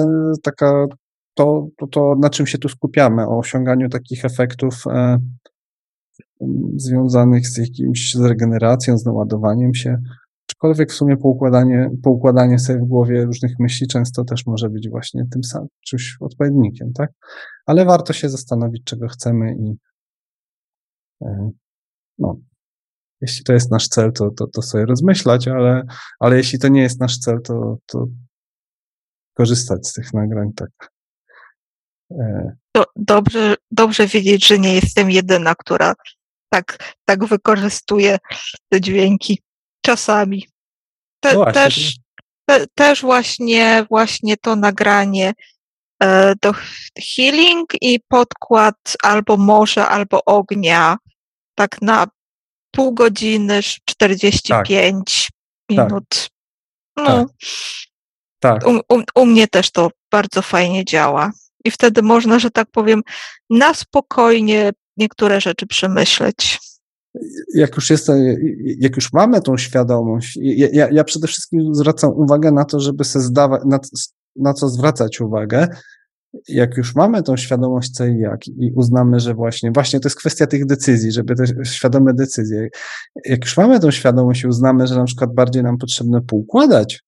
taka, to, to, to na czym się tu skupiamy, o osiąganiu takich efektów e, związanych z jakimś, z regeneracją, z naładowaniem się. Aczkolwiek w sumie poukładanie, poukładanie sobie w głowie różnych myśli często też może być właśnie tym samym, czymś odpowiednikiem, tak? Ale warto się zastanowić, czego chcemy i, e, no, jeśli to jest nasz cel, to, to, to sobie rozmyślać, ale, ale jeśli to nie jest nasz cel, to, to korzystać z tych nagrań, tak. E. Do, dobrze, dobrze wiedzieć, że nie jestem jedyna, która tak, tak wykorzystuje te dźwięki czasami. Te, no też, te, też właśnie, właśnie to nagranie e, do healing i podkład albo morze, albo ognia tak na pół godziny, 45 tak. minut. Tak. No, tak. U, u, u, mnie też to bardzo fajnie działa. I wtedy można, że tak powiem, na spokojnie niektóre rzeczy przemyśleć. Jak już jest, jak już mamy tą świadomość, ja, ja, ja przede wszystkim zwracam uwagę na to, żeby se zdawać, na, na co zwracać uwagę, jak już mamy tą świadomość co i jak i uznamy, że właśnie, właśnie to jest kwestia tych decyzji, żeby te świadome decyzje, jak już mamy tą świadomość i uznamy, że na przykład bardziej nam potrzebne poukładać,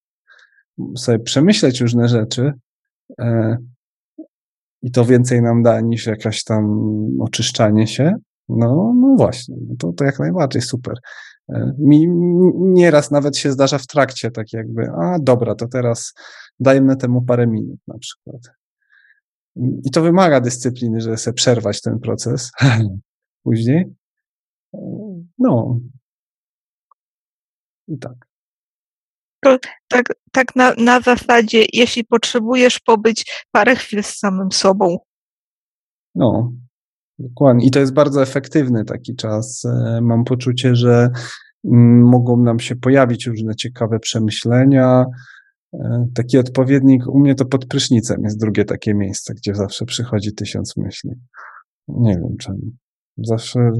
sobie przemyśleć różne rzeczy e, i to więcej nam da niż jakaś tam oczyszczanie się, no, no właśnie, no to, to jak najbardziej super. E, mi nieraz nawet się zdarza w trakcie tak jakby, a dobra, to teraz dajmy temu parę minut na przykład. I to wymaga dyscypliny, żeby sobie przerwać ten proces później. No. I tak. To, tak tak na, na zasadzie, jeśli potrzebujesz pobyć parę chwil z samym sobą. No, dokładnie. I to jest bardzo efektywny taki czas. E, mam poczucie, że mm, mogą nam się pojawić różne ciekawe przemyślenia, taki odpowiednik, u mnie to pod prysznicem jest drugie takie miejsce, gdzie zawsze przychodzi tysiąc myśli. Nie wiem czemu. Zawsze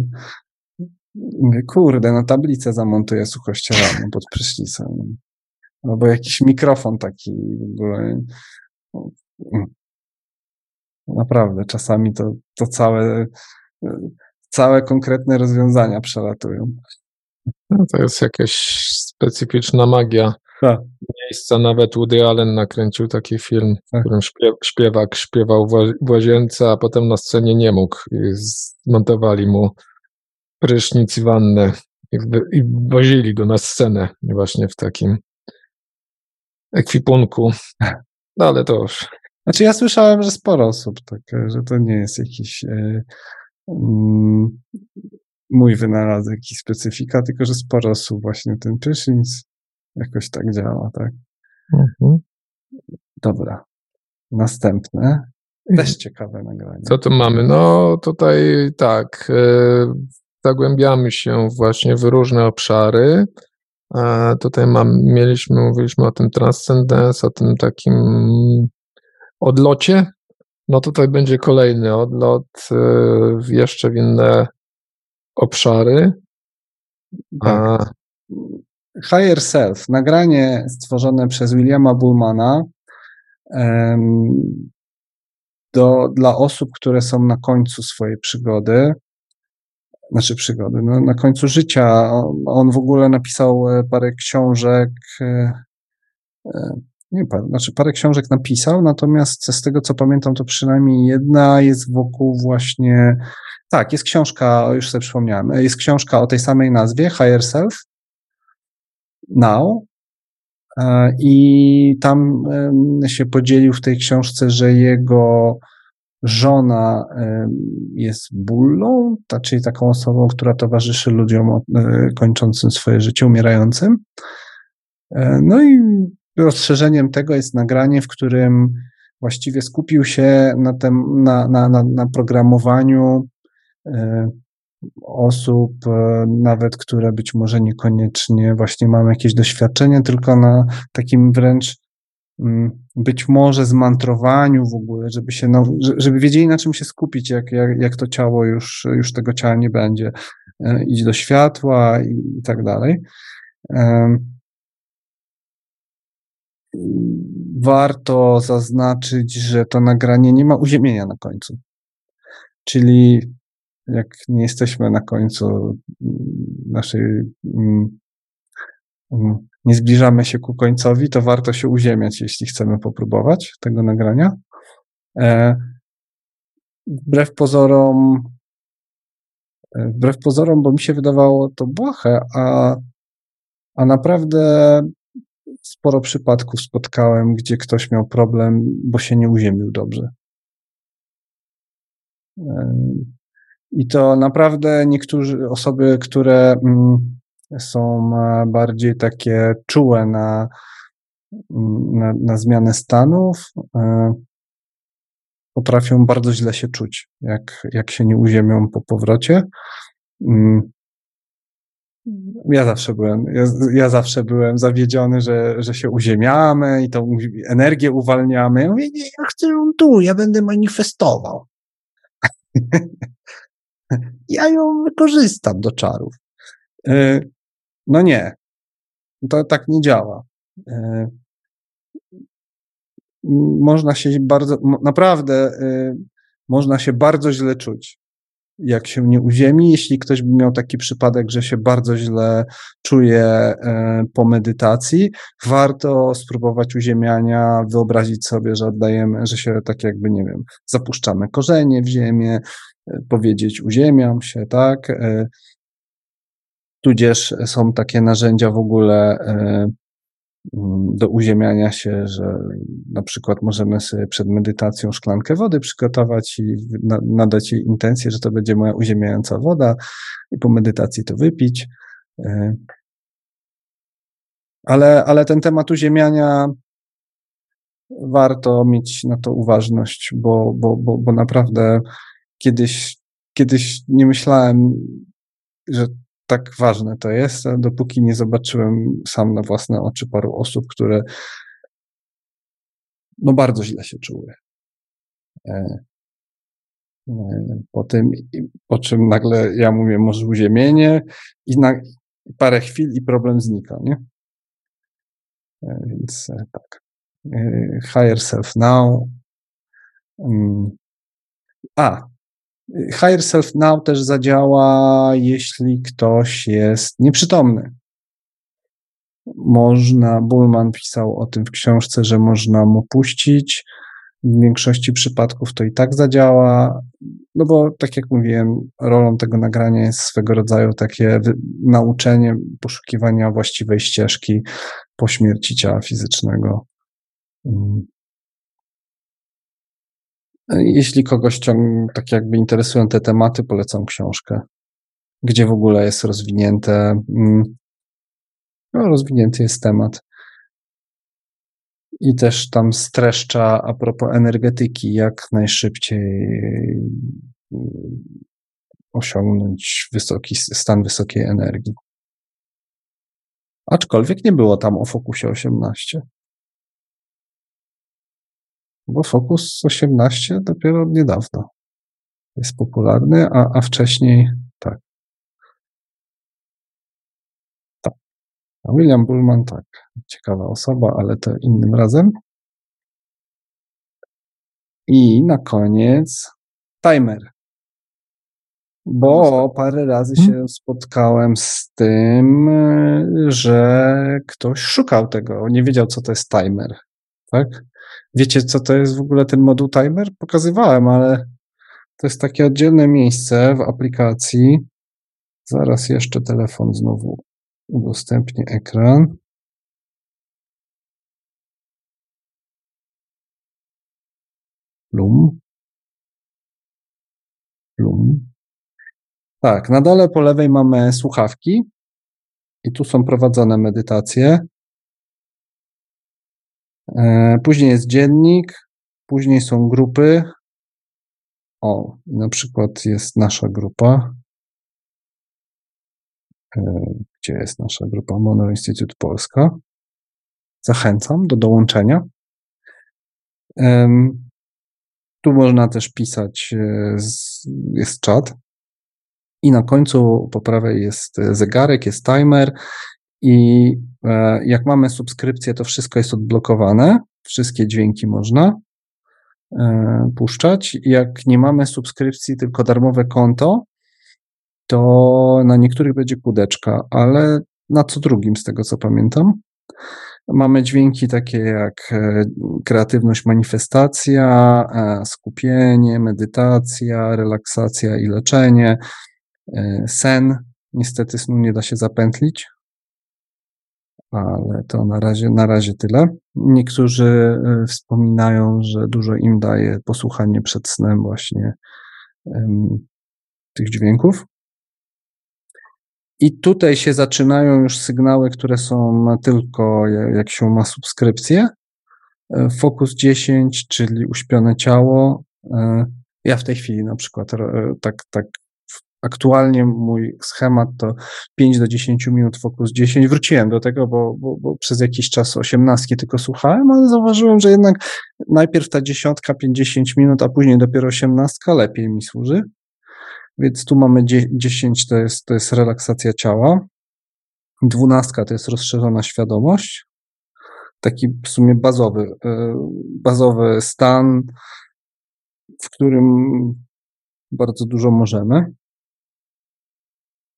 mówię, kurde, no tablicę zamontuję suchościeralną pod prysznicem. Albo jakiś mikrofon taki w ogóle. Naprawdę, czasami to, to całe, całe konkretne rozwiązania przelatują. No to jest jakaś specyficzna magia tak. miejsca. Nawet Woody Allen nakręcił taki film, tak. w którym śpiewak śpiewał w łazience, a potem na scenie nie mógł. I zmontowali mu prysznic i wannę i, i wozili go na scenę właśnie w takim ekwipunku. No ale to już... Znaczy ja słyszałem, że sporo osób, tak, że to nie jest jakiś mm, mój wynalazek, jakiś specyfika, tylko że sporo osób właśnie ten prysznic Jakoś tak działa, tak? Mhm. Dobra. Następne. Też ciekawe nagranie. Co tu mamy? No tutaj tak, e, zagłębiamy się właśnie w różne obszary. Tutaj mam, mieliśmy, mówiliśmy o tym transcendence, o tym takim odlocie. No tutaj będzie kolejny odlot e, jeszcze w inne obszary. Tak. Higher Self, nagranie stworzone przez Williama Bullmana do, dla osób, które są na końcu swojej przygody, znaczy przygody, no, na końcu życia. On w ogóle napisał e, parę książek, e, e, nie parę, znaczy parę książek napisał, natomiast z tego co pamiętam, to przynajmniej jedna jest wokół właśnie, tak, jest książka, już sobie przypomniałem, jest książka o tej samej nazwie, Higher Self, Now. E, I tam się podzielił w tej książce, że jego żona jest bullą, czyli taką osobą, która towarzyszy ludziom e, kończącym swoje życie, umierającym. E, no i rozszerzeniem tego jest nagranie, w którym właściwie skupił się na, tem, na, na, na, na programowaniu osób, e, nawet które być może niekoniecznie właśnie mają jakieś doświadczenie, tylko na takim wręcz mm, być może zmantrowaniu w ogóle, żeby się, żeby wiedzieli na czym się skupić, jak, jak, jak to ciało już, już tego ciała nie będzie, e, iść do światła i, i tak dalej. Warto zaznaczyć, że to nagranie nie ma uziemienia na końcu. Czyli jak nie jesteśmy na końcu naszej, mm, mm, nie zbliżamy się ku końcowi, to warto się uziemiać, jeśli chcemy popróbować tego nagrania. E, wbrew pozorom, e, wbrew pozorom, bo mi się wydawało to błahe, a, a naprawdę sporo przypadków spotkałem, gdzie ktoś miał problem, bo się nie uziemił dobrze. I to naprawdę niektóre osoby, które mm, są e, bardziej takie czułe na, na, na zmianę stanów, e, potrafią bardzo źle się czuć, jak, jak się nie uziemią po powrocie. Mm. Ja zawsze byłem, ja, ja, zawsze byłem zawiedziony, że, że się uziemiamy i tą energię uwalniamy. Ja mówię, nie, ja chcę ją tu, ja będę manifestował. ja ją wykorzystam do czarów. E, no nie, to tak nie działa. E, można się bardzo, naprawdę e, można się bardzo źle czuć jak się nie uziemi. Jeśli ktoś by miał taki przypadek, że się bardzo źle czuje e, po medytacji, warto spróbować uziemiania, wyobrazić sobie, że oddajemy, że się tak jakby, nie wiem, zapuszczamy korzenie w ziemię, e, powiedzieć uziemiam się, tak? E, tudzież są takie narzędzia w ogóle do uziemiania się, że na przykład możemy sobie przed medytacją szklankę wody przygotować i nadać jej intencję, że to będzie moja uziemiająca woda i po medytacji to wypić. E, ale, ale ten temat uziemiania warto mieć na to uważność, bo, bo, bo, bo naprawdę kiedyś, kiedyś nie myślałem, że tak ważne to jest, dopóki nie zobaczyłem sam na własne oczy paru osób, które no bardzo źle się czuły. E, e, po tym, po czym nagle ja mówię, może uziemienie i na parę chwil i problem znika, nie? E, więc tak. Higher self now. Mm. A, Higher Self Now też zadziała, jeśli ktoś jest nieprzytomny. Można, Bullman pisał o tym w książce, że można mu puścić. W większości przypadków to i tak zadziała, no bo tak jak mówiłem, rolą tego nagrania jest swego rodzaju takie nauczenie poszukiwania właściwej ścieżki po śmierci ciała fizycznego. Jeśli kogoś ciąg, tak jakby interesują te tematy, polecam książkę, gdzie w ogóle jest rozwinięte, mm, no, rozwinięty jest temat. I też tam streszcza a propos energetyki, jak najszybciej mm, osiągnąć wysoki stan wysokiej energii. Aczkolwiek nie było tam o fokusie 18 bo Focus 18 dopiero niedawno jest popularny, a, a wcześniej tak. Tak. A William Bullman tak, ciekawa osoba, ale to innym razem. I na koniec timer. Bo parę razy się hmm? spotkałem z tym, że ktoś szukał tego, nie wiedział, co to jest timer. Tak? Wiecie, co to jest w ogóle ten moduł timer? Pokazywałem, ale to jest takie oddzielne miejsce w aplikacji. Zaraz jeszcze telefon znowu udostępnię ekran. Lum. Lum. Tak, na dole po lewej mamy słuchawki i tu są prowadzone medytacje. E, później jest dziennik, później są grupy. O, na przykład jest nasza grupa. E, gdzie jest nasza grupa? Mono Institute Polska. Zachęcam do dołączenia. Tu można też pisać, e, jest czat. I na końcu po prawej jest zegarek, jest timer i jak mamy subskrypcję, to wszystko jest odblokowane, wszystkie dźwięki można e, puszczać. Jak nie mamy subskrypcji, tylko darmowe konto, to na niektórych będzie kudeczka, ale na co drugim, z tego co pamiętam. Mamy dźwięki takie jak e, kreatywność, manifestacja, skupienie, medytacja, relaksacja i leczenie, sen. Niestety snu nie da się zapętlić, ale to na razie, na razie tyle. Niektórzy e, wspominają, że dużo im daje posłuchanie przed snem właśnie um, tych dźwięków. I tutaj się zaczynają już sygnały, które są tylko jak się ma subskrypcję. E, Fokus 10, czyli uśpione ciało. E, ja w tej chwili na przykład tak, tak aktualnie mój schemat to 5 do 10 minut, fokus 10. Wróciłem do tego, bo, bo, bo przez jakiś czas 18 tylko słuchałem, ale zauważyłem, że jednak najpierw ta dziesiątka, 50 minut, a później dopiero 18 lepiej mi służy. Więc tu mamy 10, to jest, to jest relaksacja ciała. Dwunastka to jest rozszerzona świadomość. Taki w sumie bazowy, e, bazowy stan, w którym bardzo dużo możemy.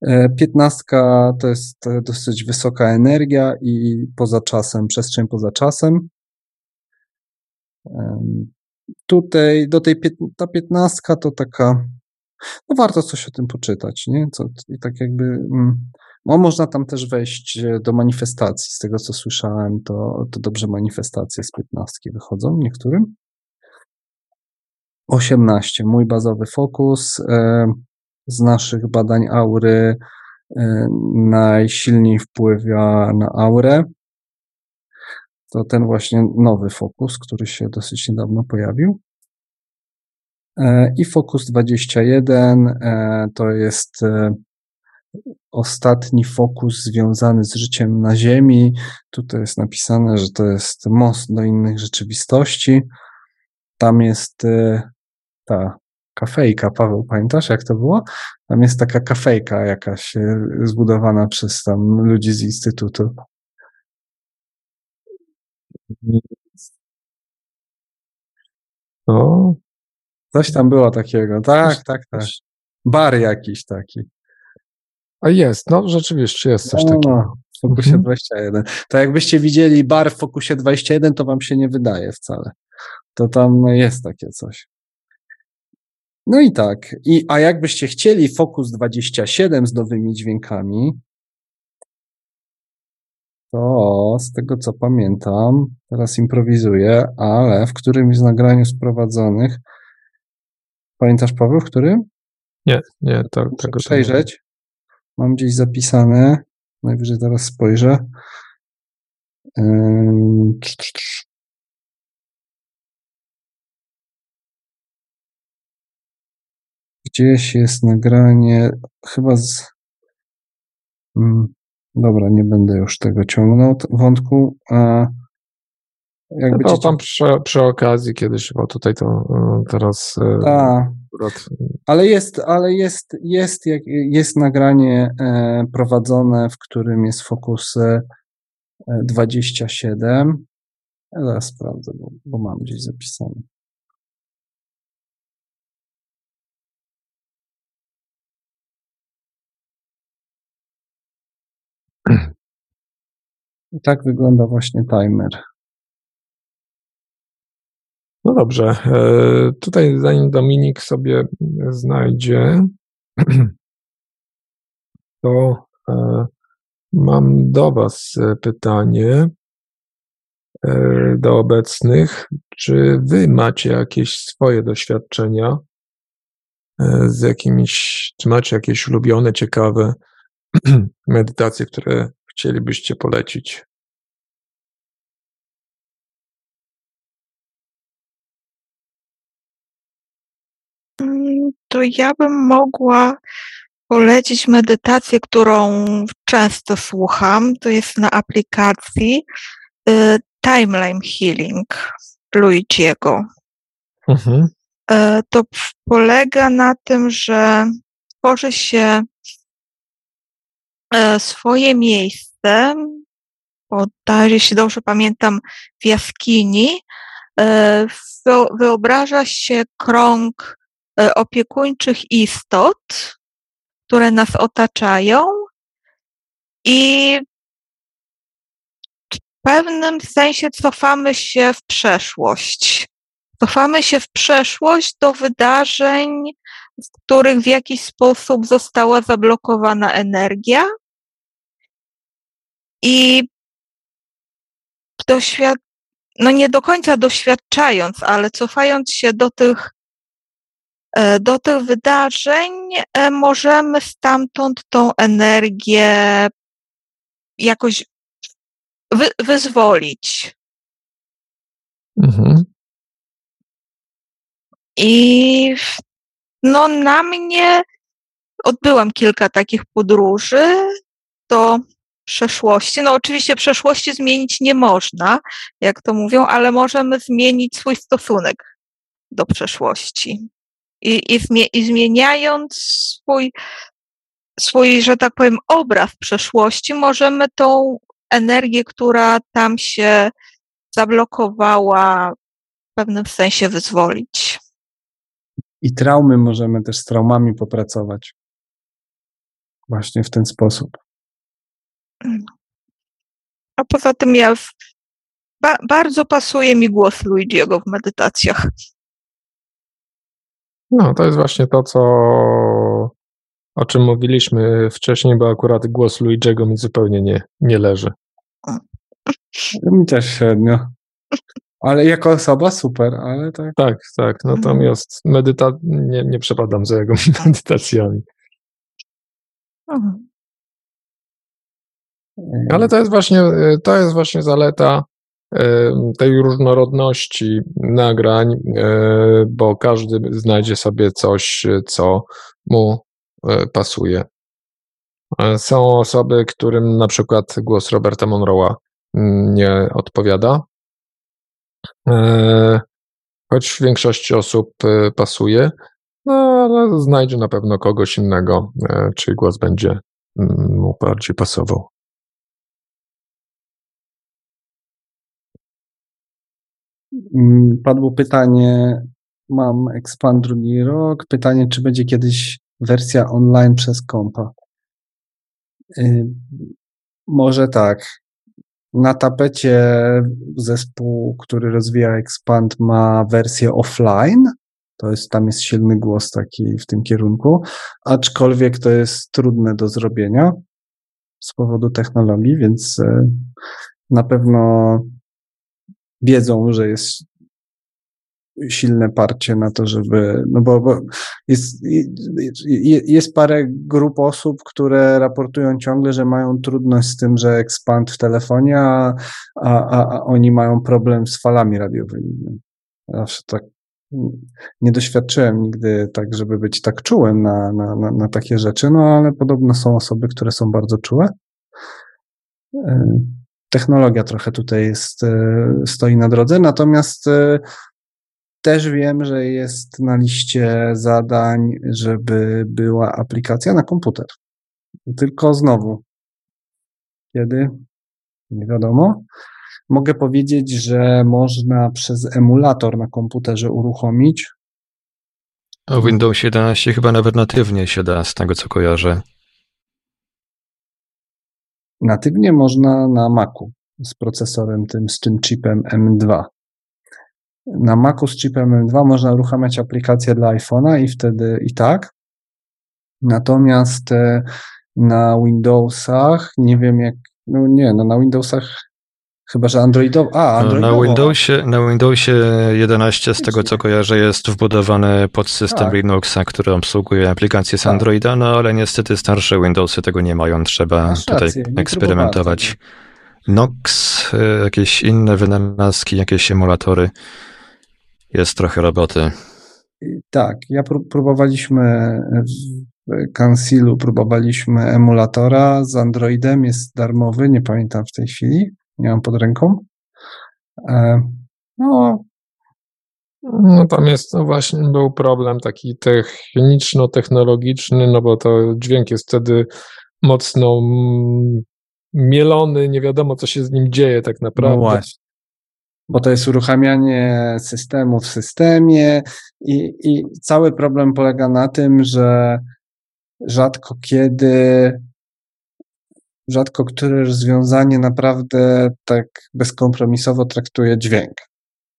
E, piętnastka to jest dosyć wysoka energia i poza czasem, przestrzeń poza czasem. Tutaj do tej ta piętnastka to taka, no warto coś o tym poczytać, nie? Co, I tak jakby, no można tam też wejść e, do manifestacji. Z tego co słyszałem, to, to dobrze manifestacje z piętnastki wychodzą niektórym. 18. Mój bazowy fokus. E, z naszych badań aury e, najsilniej wpływa na aurę. To ten właśnie nowy fokus, który się dosyć niedawno pojawił. E, I fokus 21 to jest ostatni fokus związany z życiem na Ziemi. Tutaj jest napisane, że to jest most do innych rzeczywistości. Tam jest ta kafejka, Paweł, pamiętasz jak to było? Tam jest taka kafejka jakaś e, zbudowana przez tam ludzi z Instytutu. No. Coś tam było takiego, tak, tak, tak. Bar jakiś taki. A jest, no rzeczywiście jest coś no, takiego. No, w Fokusie mhm. 21. To jakbyście widzieli bar w Fokusie 21, to wam się nie wydaje wcale. To tam jest takie coś. No i tak. I, a jakbyście chcieli Focus 27 z nowymi dźwiękami, to z tego co pamiętam, teraz improwizuję, ale w którymś z nagraniu sprowadzonych, pamiętasz Paweł, w którym? Nie, nie, to, tego przejrzeć. Mam gdzieś zapisane, najwyżej teraz spojrzę. Yy, Gdzieś jest nagranie, chyba z. Hmm, dobra, nie będę już tego ciągnął, wątku. A jak no tam przy, przy, okazji kiedyś, bo tutaj to e, teraz. Tak. Ale jest, ale jest, jest, jest nagranie e, prowadzone, w którym jest fokus 27. Ja zaraz sprawdzę, bo, bo mam gdzieś zapisane. I tak wygląda właśnie timer. No dobrze. E, tutaj zanim Dominik sobie znajdzie, to e, mam do Was pytanie e, do obecnych. Czy Wy macie jakieś swoje doświadczenia z jakimiś, czy macie jakieś ulubione, ciekawe medytacje, które chcielibyście polecić? Mm, to ja bym mogła polecić medytację, którą często słucham. To jest na aplikacji y, Timeline Healing Luigiego. Mhm. Y, to polega na tym, że tworzy się swoje miejsce, bodaj, jeśli dobrze pamiętam, w jaskini, e, wyobraża się krąg e, opiekuńczych istot, które nas otaczają i w pewnym sensie cofamy się w przeszłość. Cofamy się w przeszłość do wydarzeń, w których w jakiś sposób została zablokowana energia i doświad no nie do końca doświadczając, ale cofając się do tych, e, do tych wydarzeń, e, możemy stamtąd tą energię jakoś wy, wyzwolić. Mhm. I no na mnie odbyłam kilka takich podróży do przeszłości. No oczywiście przeszłości zmienić nie można, jak to mówią, ale możemy zmienić swój stosunek do przeszłości. I, i, i zmieniając swój, swój, że tak powiem, obraz przeszłości, możemy tą energię, która tam się zablokowała, w pewnym sensie wyzwolić. I traumy możemy też z traumami popracować. Właśnie w ten sposób. A poza tym ja w, ba, bardzo pasuje mi głos Luigiego w medytacjach. No, to jest właśnie to, co o czym mówiliśmy wcześniej, bo akurat głos Luigiego mi zupełnie nie, nie leży. Mi też średnio. Ale jako osoba super, ale tak. Tak, tak. Natomiast medyta nie, nie przepadam za jego medytacjami. Mhm. Ale to jest właśnie, to jest właśnie zaleta e, tej różnorodności nagrań, e, bo każdy znajdzie sobie coś, co mu e, pasuje. Są osoby, którym na przykład głos Roberta Monroe'a mm, nie odpowiada, choć w większości osób pasuje, no ale znajdzie na pewno kogoś innego, czyj głos będzie mm, mu bardziej pasował. Padło pytanie, mam Expand drugi rok, pytanie, czy będzie kiedyś wersja online przez kompa. Y, może tak. Na tapecie zespół, który rozwija Expand ma wersję offline. To jest, tam jest silny głos taki w tym kierunku, aczkolwiek to jest trudne do zrobienia z powodu technologii, więc y, na pewno wiedzą, że jest silne parcie na to, żeby, no bo, bo jest, jest parę grup osób, które raportują ciągle, że mają trudność z tym, że ekspand w telefonie, a, a, a oni mają problem z falami radiowymi. Zawsze tak nie doświadczyłem nigdy tak, żeby być tak czułym na, na, na, na takie rzeczy, no ale podobno są osoby, które są bardzo czułe. Technologia trochę tutaj jest, e, stoi na drodze, natomiast e, też wiem, że jest na liście zadań, żeby była aplikacja na komputer. Tylko znowu, kiedy? Nie wiadomo. Mogę powiedzieć, że można przez emulator na komputerze uruchomić. O Windows 11 chyba nawet natywnie się da, z tego co kojarzę. Natywnie można na Macu z procesorem tym, z tym chipem M2. Na Macu z chipem M2 można uruchamiać aplikację dla iPhone'a i wtedy i tak. Natomiast e, na Windowsach, nie wiem jak, no nie, no na Windowsach Chyba, że Androidowo. A, Androidowo. Na Windowsie, na Windowsie 11, z tego co kojarzę, jest wbudowany podsystem tak. Linuxa, który obsługuje aplikacje z tak. Androida, no ale niestety starsze Windowsy tego nie mają. Trzeba Masz tutaj rację, eksperymentować. Nox, e, jakieś inne wynalazki, jakieś emulatory. Jest trochę roboty. Tak, ja pró próbowaliśmy w Concealu, próbowaliśmy emulatora z Androidem, jest darmowy, nie pamiętam w tej chwili, nie mam pod ręką. E, no, no tam jest no właśnie był problem taki techniczno-technologiczny, no bo to dźwięk jest wtedy mocno mm, mielony, nie wiadomo co się z nim dzieje tak naprawdę. No właśnie. Bo to jest uruchamianie systemu w systemie i, i cały problem polega na tym, że rzadko kiedy rzadko które rozwiązanie naprawdę tak bezkompromisowo traktuje dźwięk.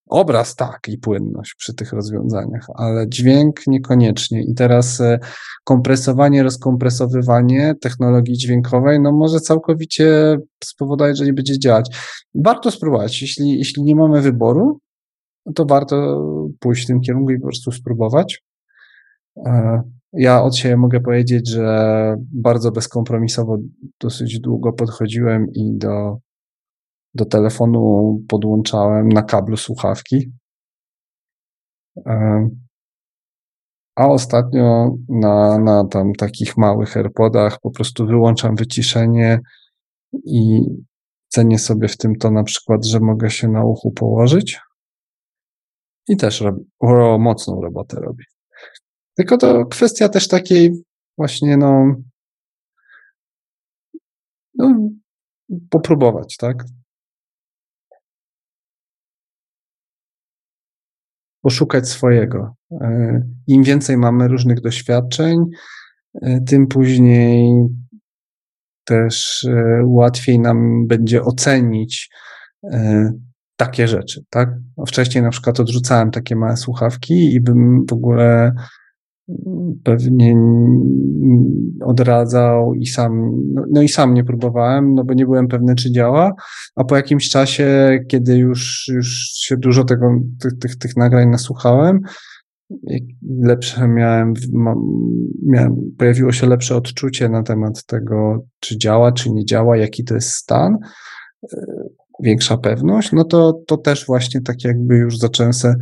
Obraz tak i płynność przy tych rozwiązaniach, ale dźwięk niekoniecznie. I teraz e, kompresowanie, rozkompresowywanie technologii dźwiękowej, no może całkowicie spowodować, że nie będzie działać. Warto spróbować. Jeśli, jeśli nie mamy wyboru, to warto pójść w tym kierunku i po prostu spróbować. Ja od siebie mogę powiedzieć, że bardzo bezkompromisowo dosyć długo podchodziłem i do, do telefonu podłączałem na kablu słuchawki. A ostatnio na, na tam takich małych AirPodach po prostu wyłączam wyciszenie i cenię sobie w tym to na przykład, że mogę się na uchu położyć i też robi, mocną robotę robi. Tylko to kwestia też takiej właśnie no, no popróbować, tak? Poszukać swojego. E, Im więcej mamy różnych doświadczeń, e, tym później też e, łatwiej nam będzie ocenić takie rzeczy, tak? Wcześniej na przykład odrzucałem takie małe słuchawki i bym w ogóle pewnie odradzał i sam, no, no, i sam nie próbowałem, no bo nie byłem pewny, czy działa, a po jakimś czasie, kiedy już, już się dużo tego, tych, tych, tych nagrań nasłuchałem, lepsze miałem, miałem, pojawiło się lepsze odczucie na temat tego, czy działa, czy nie działa, jaki to jest stan, e, większa pewność, no to, to też właśnie tak jakby już zacząłem se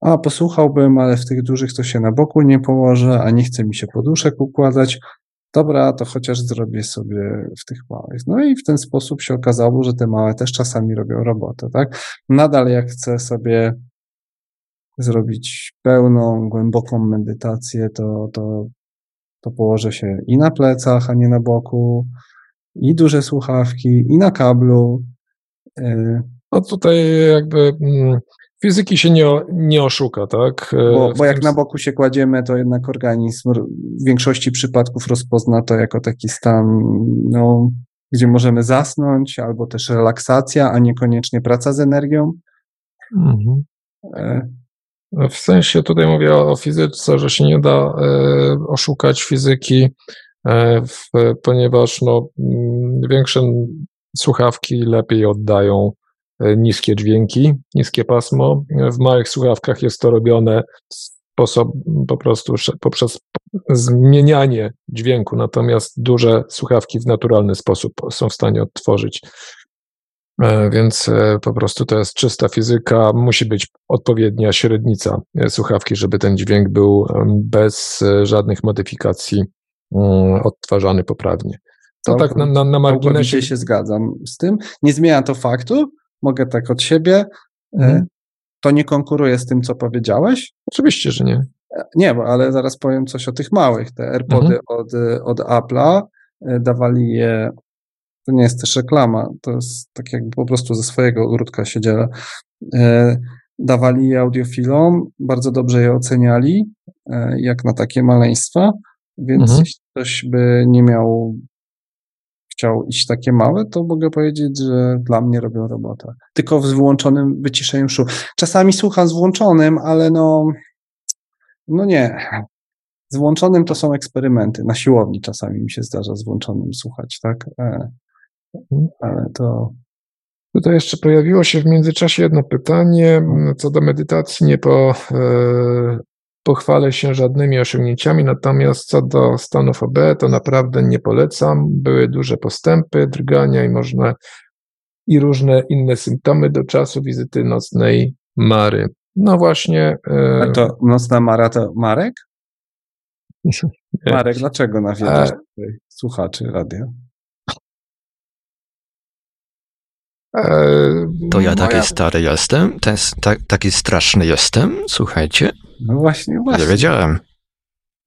a posłuchałbym, ale w tych dużych to się na boku nie położę, a nie chce mi się poduszek układać. Dobra, to chociaż zrobię sobie w tych małych. No i w ten sposób się okazało, że te małe też czasami robią robotę, tak? Nadal jak chcę sobie zrobić pełną, głęboką medytację, to, to, to położę się i na plecach, a nie na boku, i duże słuchawki, i na kablu. Y, no tutaj jakby mm, fizyki się nie, nie oszuka, tak? E, bo, bo jak na boku się kładziemy, to jednak organizm w większości przypadków rozpozna to jako taki stan, no, gdzie możemy zasnąć, albo też relaksacja, a niekoniecznie praca z energią. Mhm. E. W sensie tutaj mówię o, fizyce, że się nie da e, oszukać fizyki, e, w, ponieważ no, większe słuchawki lepiej oddają niskie dźwięki, niskie pasmo. W małych słuchawkach jest to robione sposób, po prostu poprzez zmienianie dźwięku, natomiast duże słuchawki w naturalny sposób są w stanie odtworzyć. E, więc e, po prostu to jest czysta fizyka. Musi być odpowiednia średnica słuchawki, żeby ten dźwięk był bez żadnych modyfikacji mm, odtwarzany poprawnie. To tak na, na, na marginesie. się zgadzam z tym. Nie zmienia to faktu, mogę tak od siebie. E, mhm. To nie konkuruje z tym, co powiedziałeś? Oczywiście, że nie. E, nie, ale zaraz powiem coś o tych małych. Te AirPody mhm. od, od Apple'a e, dawali je, to nie jest też reklama, to jest tak jakby po prostu ze swojego ogródka się dzielę. Dawali je audiofilom, bardzo dobrze je oceniali, jak na takie maleństwa, więc mhm. jeśli ktoś by nie miał chciał iść takie małe, to mogę powiedzieć, że dla mnie robią robotę. Tylko z wyłączonym wyciszeniem szu. Czasami słucham z włączonym, ale no, no nie. Z włączonym to są eksperymenty. Na siłowni czasami mi się zdarza z włączonym słuchać, tak? E, ale to. Tutaj jeszcze pojawiło się w międzyczasie jedno pytanie co do medytacji. Nie po, e, pochwalę się żadnymi osiągnięciami, natomiast co do stanów OB, to naprawdę nie polecam. Były duże postępy, drgania i można i różne inne symptomy do czasu wizyty nocnej Mary. No właśnie. E... A to nocna Mara to Marek? Marek, dlaczego nawiedzasz A... słuchaczy radia? E, to ja taki Moja... stary jestem, ten, ta, taki straszny jestem, słuchajcie. No właśnie, właśnie. Nie wiedziałem.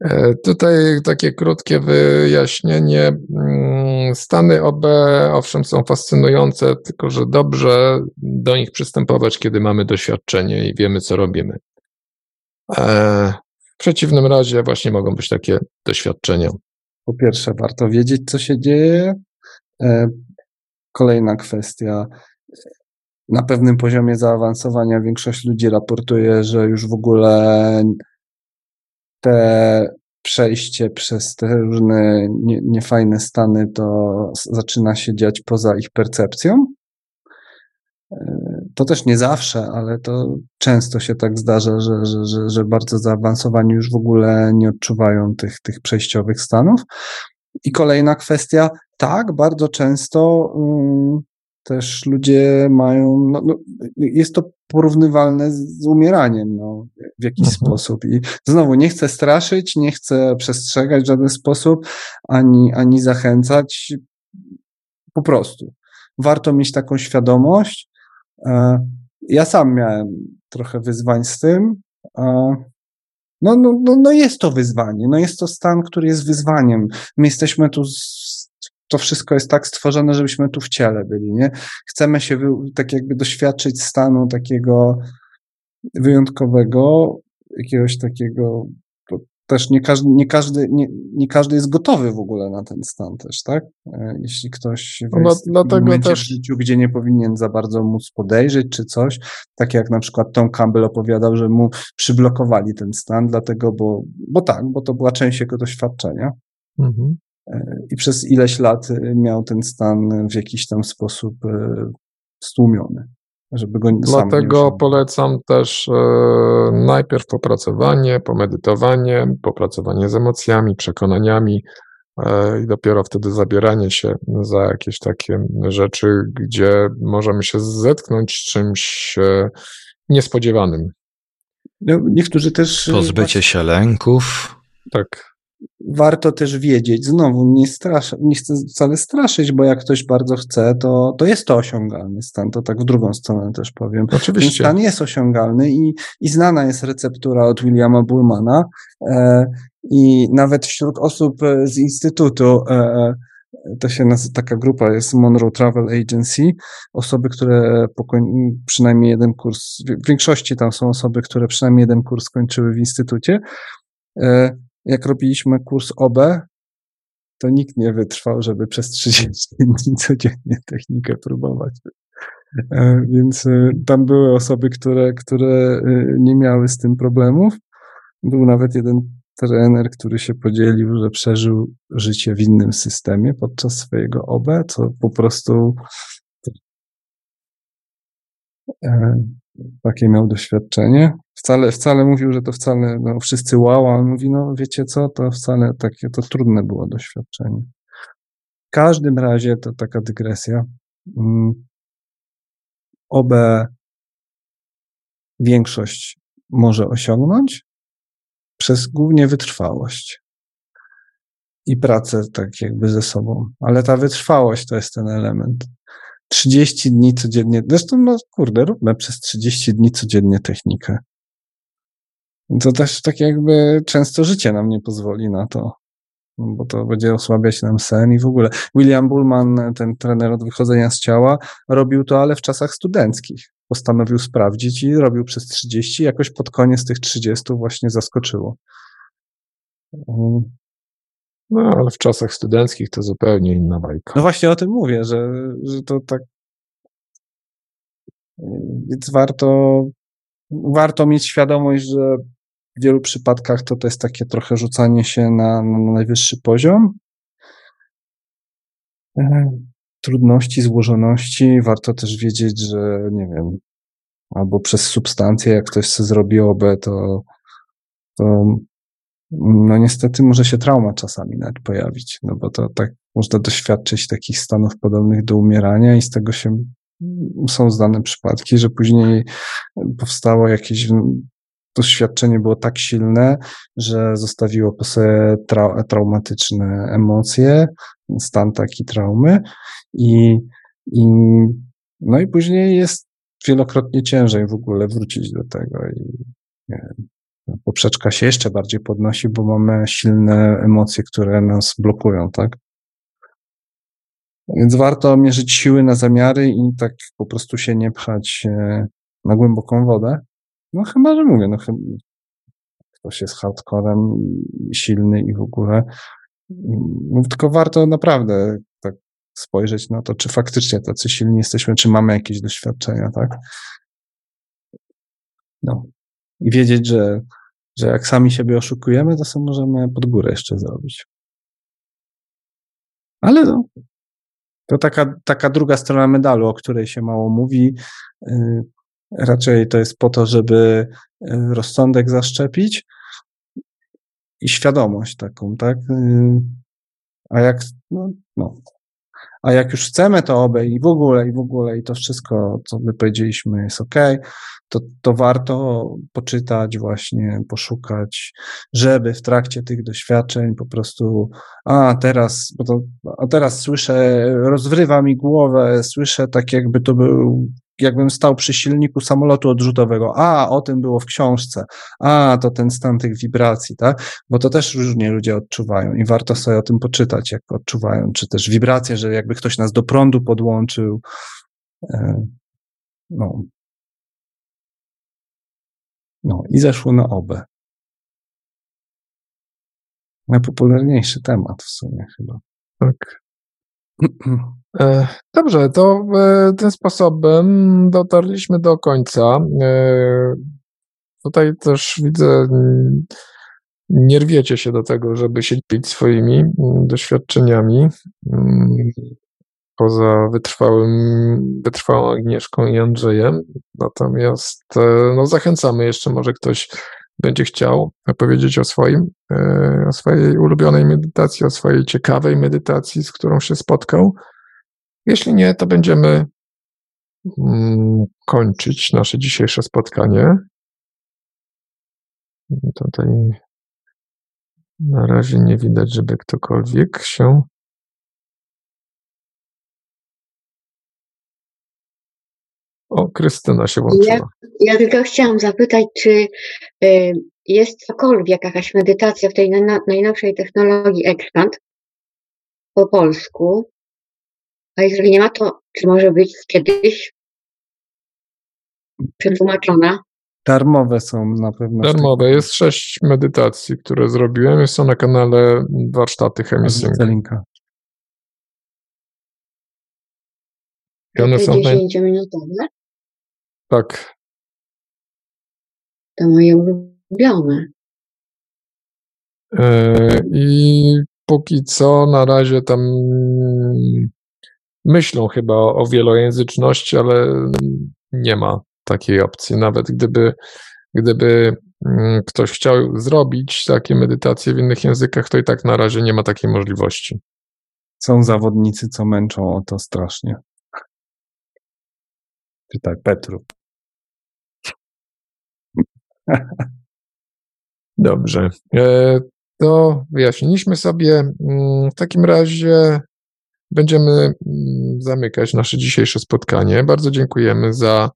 E, tutaj takie krótkie wyjaśnienie. Mm, stany OB owszem są fascynujące, tylko że dobrze do nich przystępować, kiedy mamy doświadczenie i wiemy, co robimy. E, w przeciwnym razie właśnie mogą być takie doświadczenia. Po pierwsze, warto wiedzieć, co się dzieje. E, kolejna kwestia, na pewnym poziomie zaawansowania większość ludzi raportuje, że już w ogóle te przejście przez te różne nie, niefajne stany to zaczyna się dziać poza ich percepcją. To też nie zawsze, ale to często się tak zdarza, że, że, że, że bardzo zaawansowani już w ogóle nie odczuwają tych, tych przejściowych stanów. I kolejna kwestia, tak, bardzo często um, też ludzie mają, no, no, jest to porównywalne z umieraniem, no, w jakiś mhm. sposób. I znowu nie chcę straszyć, nie chcę przestrzegać w żaden sposób, ani, ani zachęcać. Po prostu. Warto mieć taką świadomość. E, ja sam miałem trochę wyzwań z tym. No, no, no, no jest to wyzwanie. No jest to stan, który jest wyzwaniem. My jesteśmy tu to wszystko jest tak stworzone, żebyśmy tu w ciele byli, nie? Chcemy się tak jakby doświadczyć stanu takiego wyjątkowego, jakiegoś takiego, też nie każdy, nie, każdy, nie, nie każdy jest gotowy w ogóle na ten stan też, tak? E, jeśli ktoś no, jest dlatego w też... w życiu, gdzie nie powinien za bardzo móc podejrzeć czy coś, tak jak na przykład Tom Campbell opowiadał, że mu przyblokowali ten stan, dlatego, bo, bo tak, bo to była część jego doświadczenia. Mhm. E, i przez ileś lat e, miał ten stan w jakiś tam sposób stłumiony. Żeby go Dlatego polecam też e, najpierw popracowanie, pomedytowanie, popracowanie z emocjami, przekonaniami e, i dopiero wtedy zabieranie się za jakieś takie rzeczy, gdzie możemy się zetknąć z czymś e, niespodziewanym. No, niektórzy też. Pozbycie się lęków. Tak warto też wiedzieć, znowu nie, strasz, nie chcę wcale straszyć, bo jak ktoś bardzo chce, to, to jest to osiągalny stan, to tak w drugą stronę też powiem. Oczywiście. Ten stan jest osiągalny i, i znana jest receptura od Williama Bullmana e, i nawet wśród osób z Instytutu e, e to się nazywa, taka grupa jest Monroe Travel Agency, osoby, które przynajmniej jeden kurs, w większości tam są osoby, które przynajmniej jeden kurs skończyły w Instytucie, e, jak robiliśmy kurs OB, to nikt nie wytrwał, żeby przez 30 dni codziennie technikę próbować. E, więc e, tam były osoby, które, które e, nie miały z tym problemów. Był nawet jeden trener, który się podzielił, że przeżył życie w innym systemie podczas swojego OB, co po prostu takie miał doświadczenie. Wcale, wcale mówił, że to wcale, no wszyscy wow, a on mówi, no wiecie co, to wcale takie, to trudne było doświadczenie. W każdym razie to taka dygresja. Mm. Obę większość może osiągnąć przez głównie wytrwałość i pracę tak jakby ze sobą. Ale ta wytrwałość to jest ten element. 30 dni codziennie. Zresztą, no kurde, róbmy przez 30 dni codziennie technikę. To też tak jakby często życie nam nie pozwoli na to, bo to będzie osłabiać nam sen i w ogóle. William Bullman, ten trener od wychodzenia z ciała, robił to, ale w czasach studenckich. Postanowił sprawdzić i robił przez 30, jakoś pod koniec tych 30 właśnie zaskoczyło. No, ale w czasach studenckich to zupełnie inna bajka. No właśnie o tym mówię, że, że to tak. Więc warto, warto mieć świadomość, że w wielu przypadkach to, to jest takie trochę rzucanie się na, na najwyższy poziom. E, trudności, złożoności. Warto też wiedzieć, że nie wiem, albo przez substancję, jak ktoś sobie zrobi OB, to, to no niestety może się trauma czasami nawet pojawić, no bo to tak można doświadczyć takich stanów podobnych do umierania i z tego się są zdane przypadki, że później powstało jakieś doświadczenie było tak silne, że zostawiło po sobie trau traumatyczne emocje, stan taki traumy i, i no i później jest wielokrotnie ciężej w ogóle wrócić do tego i wiem, poprzeczka się jeszcze bardziej podnosi, bo mamy silne emocje, które nas blokują, tak? Więc warto mierzyć siły na zamiary i tak po prostu się nie pchać e, na głęboką wodę. No chyba, że mówię, no chyba ktoś jest hardcorem silny i w ogóle. No, tylko warto naprawdę tak spojrzeć na to, czy faktycznie tacy silni jesteśmy, czy mamy jakieś doświadczenia, tak? No, i wiedzieć, że, że jak sami siebie oszukujemy, to sobie możemy pod górę jeszcze zrobić. Ale no, to taka, taka druga strona medalu, o której się mało mówi. Y, raczej to jest po to, żeby y, rozsądek zaszczepić i świadomość taką, tak? Y, a jak, no, no. A jak już chcemy to obę i w ogóle, i w ogóle, i to wszystko, co my powiedzieliśmy, jest ok, to, to warto poczytać, właśnie poszukać, żeby w trakcie tych doświadczeń po prostu, a teraz, bo to, a teraz słyszę, rozwrywa mi głowę, słyszę tak, jakby to był jakbym stał przy silniku samolotu odrzutowego. A, o tym było w książce. A, to ten stan tych wibracji, tak? Bo to też różnie ludzie odczuwają i warto sobie o tym poczytać, jak odczuwają, czy też wibracje, że jakby ktoś nas do prądu podłączył. E, no. No i zeszło na obę. Najpopularniejszy temat w sumie chyba. Tak. E, dobrze, to e, tym sposobem dotarliśmy do końca. E, tutaj też widzę, nie rwiecie się do tego, żeby się dzielić swoimi doświadczeniami. Poza wytrwałym, wytrwałą Agnieszką i Andrzejem. Natomiast no, zachęcamy jeszcze, może ktoś będzie chciał opowiedzieć o swoim, o swojej ulubionej medytacji, o swojej ciekawej medytacji, z którą się spotkał. Jeśli nie, to będziemy mm, kończyć nasze dzisiejsze spotkanie. Tutaj na razie nie widać, żeby ktokolwiek się. O, Krystyna się włączyła. Ja, ja tylko chciałam zapytać, czy y, jest cokolwiek jakaś medytacja w tej najnowszej technologii Expand po polsku, a jeżeli nie ma, to czy może być kiedyś przetłumaczona? Darmowe są na pewno. Darmowe. Jest sześć medytacji, które zrobiłem. Są na kanale Warsztaty Chemisync. linka. I one są... 10-minutowe? Tak. To moje ulubione. Yy, I póki co na razie tam myślą chyba o wielojęzyczności, ale nie ma takiej opcji. Nawet gdyby, gdyby mm, ktoś chciał zrobić takie medytacje w innych językach, to i tak na razie nie ma takiej możliwości. Są zawodnicy, co męczą o to strasznie. Czy tak, Petru. Dobrze. E, to wyjaśniliśmy sobie. Mm, w takim razie będziemy mm, zamykać nasze dzisiejsze spotkanie. Bardzo dziękujemy za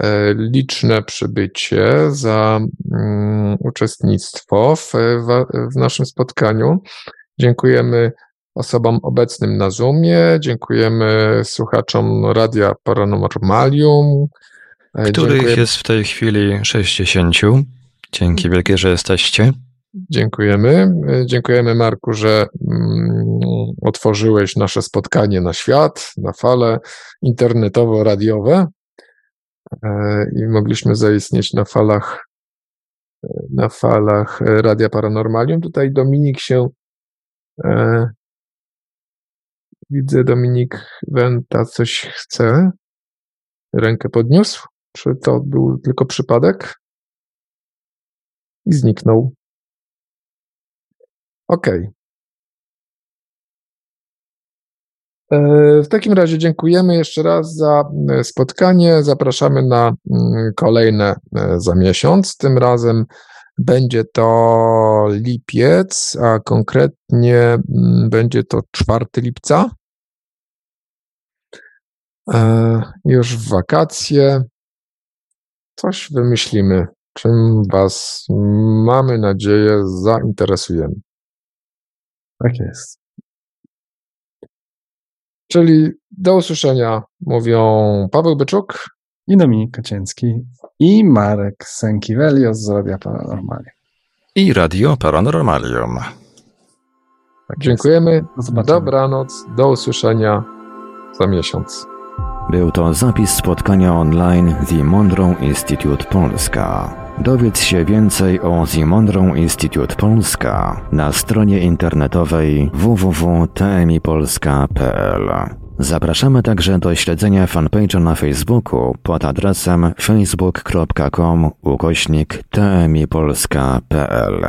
e, liczne przybycie, za mm, uczestnictwo w, w naszym spotkaniu. Dziękujemy osobom obecnym na Zoomie, dziękujemy słuchaczom Radia Paranormalium. E, Których dziękujemy. jest w tej chwili 60. Dzięki wielkie, że jesteście. Dziękujemy. Dziękujemy Marku, że mm, otworzyłeś nasze spotkanie na świat, na fale internetowo-radiowe e, i mogliśmy zaistnieć na falach na falach Radia Paranormalium. Tutaj Dominik się e, widzę, Dominik Wenta coś chce. Rękę podniósł. Czy to był tylko przypadek? I zniknął. OK. E, w takim razie dziękujemy jeszcze raz za e, spotkanie. Zapraszamy na mm, kolejne e, za miesiąc. Tym razem będzie to lipiec, a konkretnie mm, będzie to 4 lipca. Już w wakacje. Coś wymyślimy, czym Was, mamy nadzieję, zainteresujemy. Tak jest. Czyli do usłyszenia mówią Paweł Byczuk i Dominik Kocięcki i Marek Sękiewelios z Radia Paranormalium. I Radio Paranormalium. Tak Dziękujemy. Do Dobranoc. Do usłyszenia za miesiąc. Był to zapis spotkania online The Monroe Institute Polska. Dowiedz się więcej o Zimondrą Instytut Polska na stronie internetowej www.tmipolska.pl. Zapraszamy także do śledzenia fanpage'a na Facebooku pod adresem facebook.com ukośnik tmipolska.pl.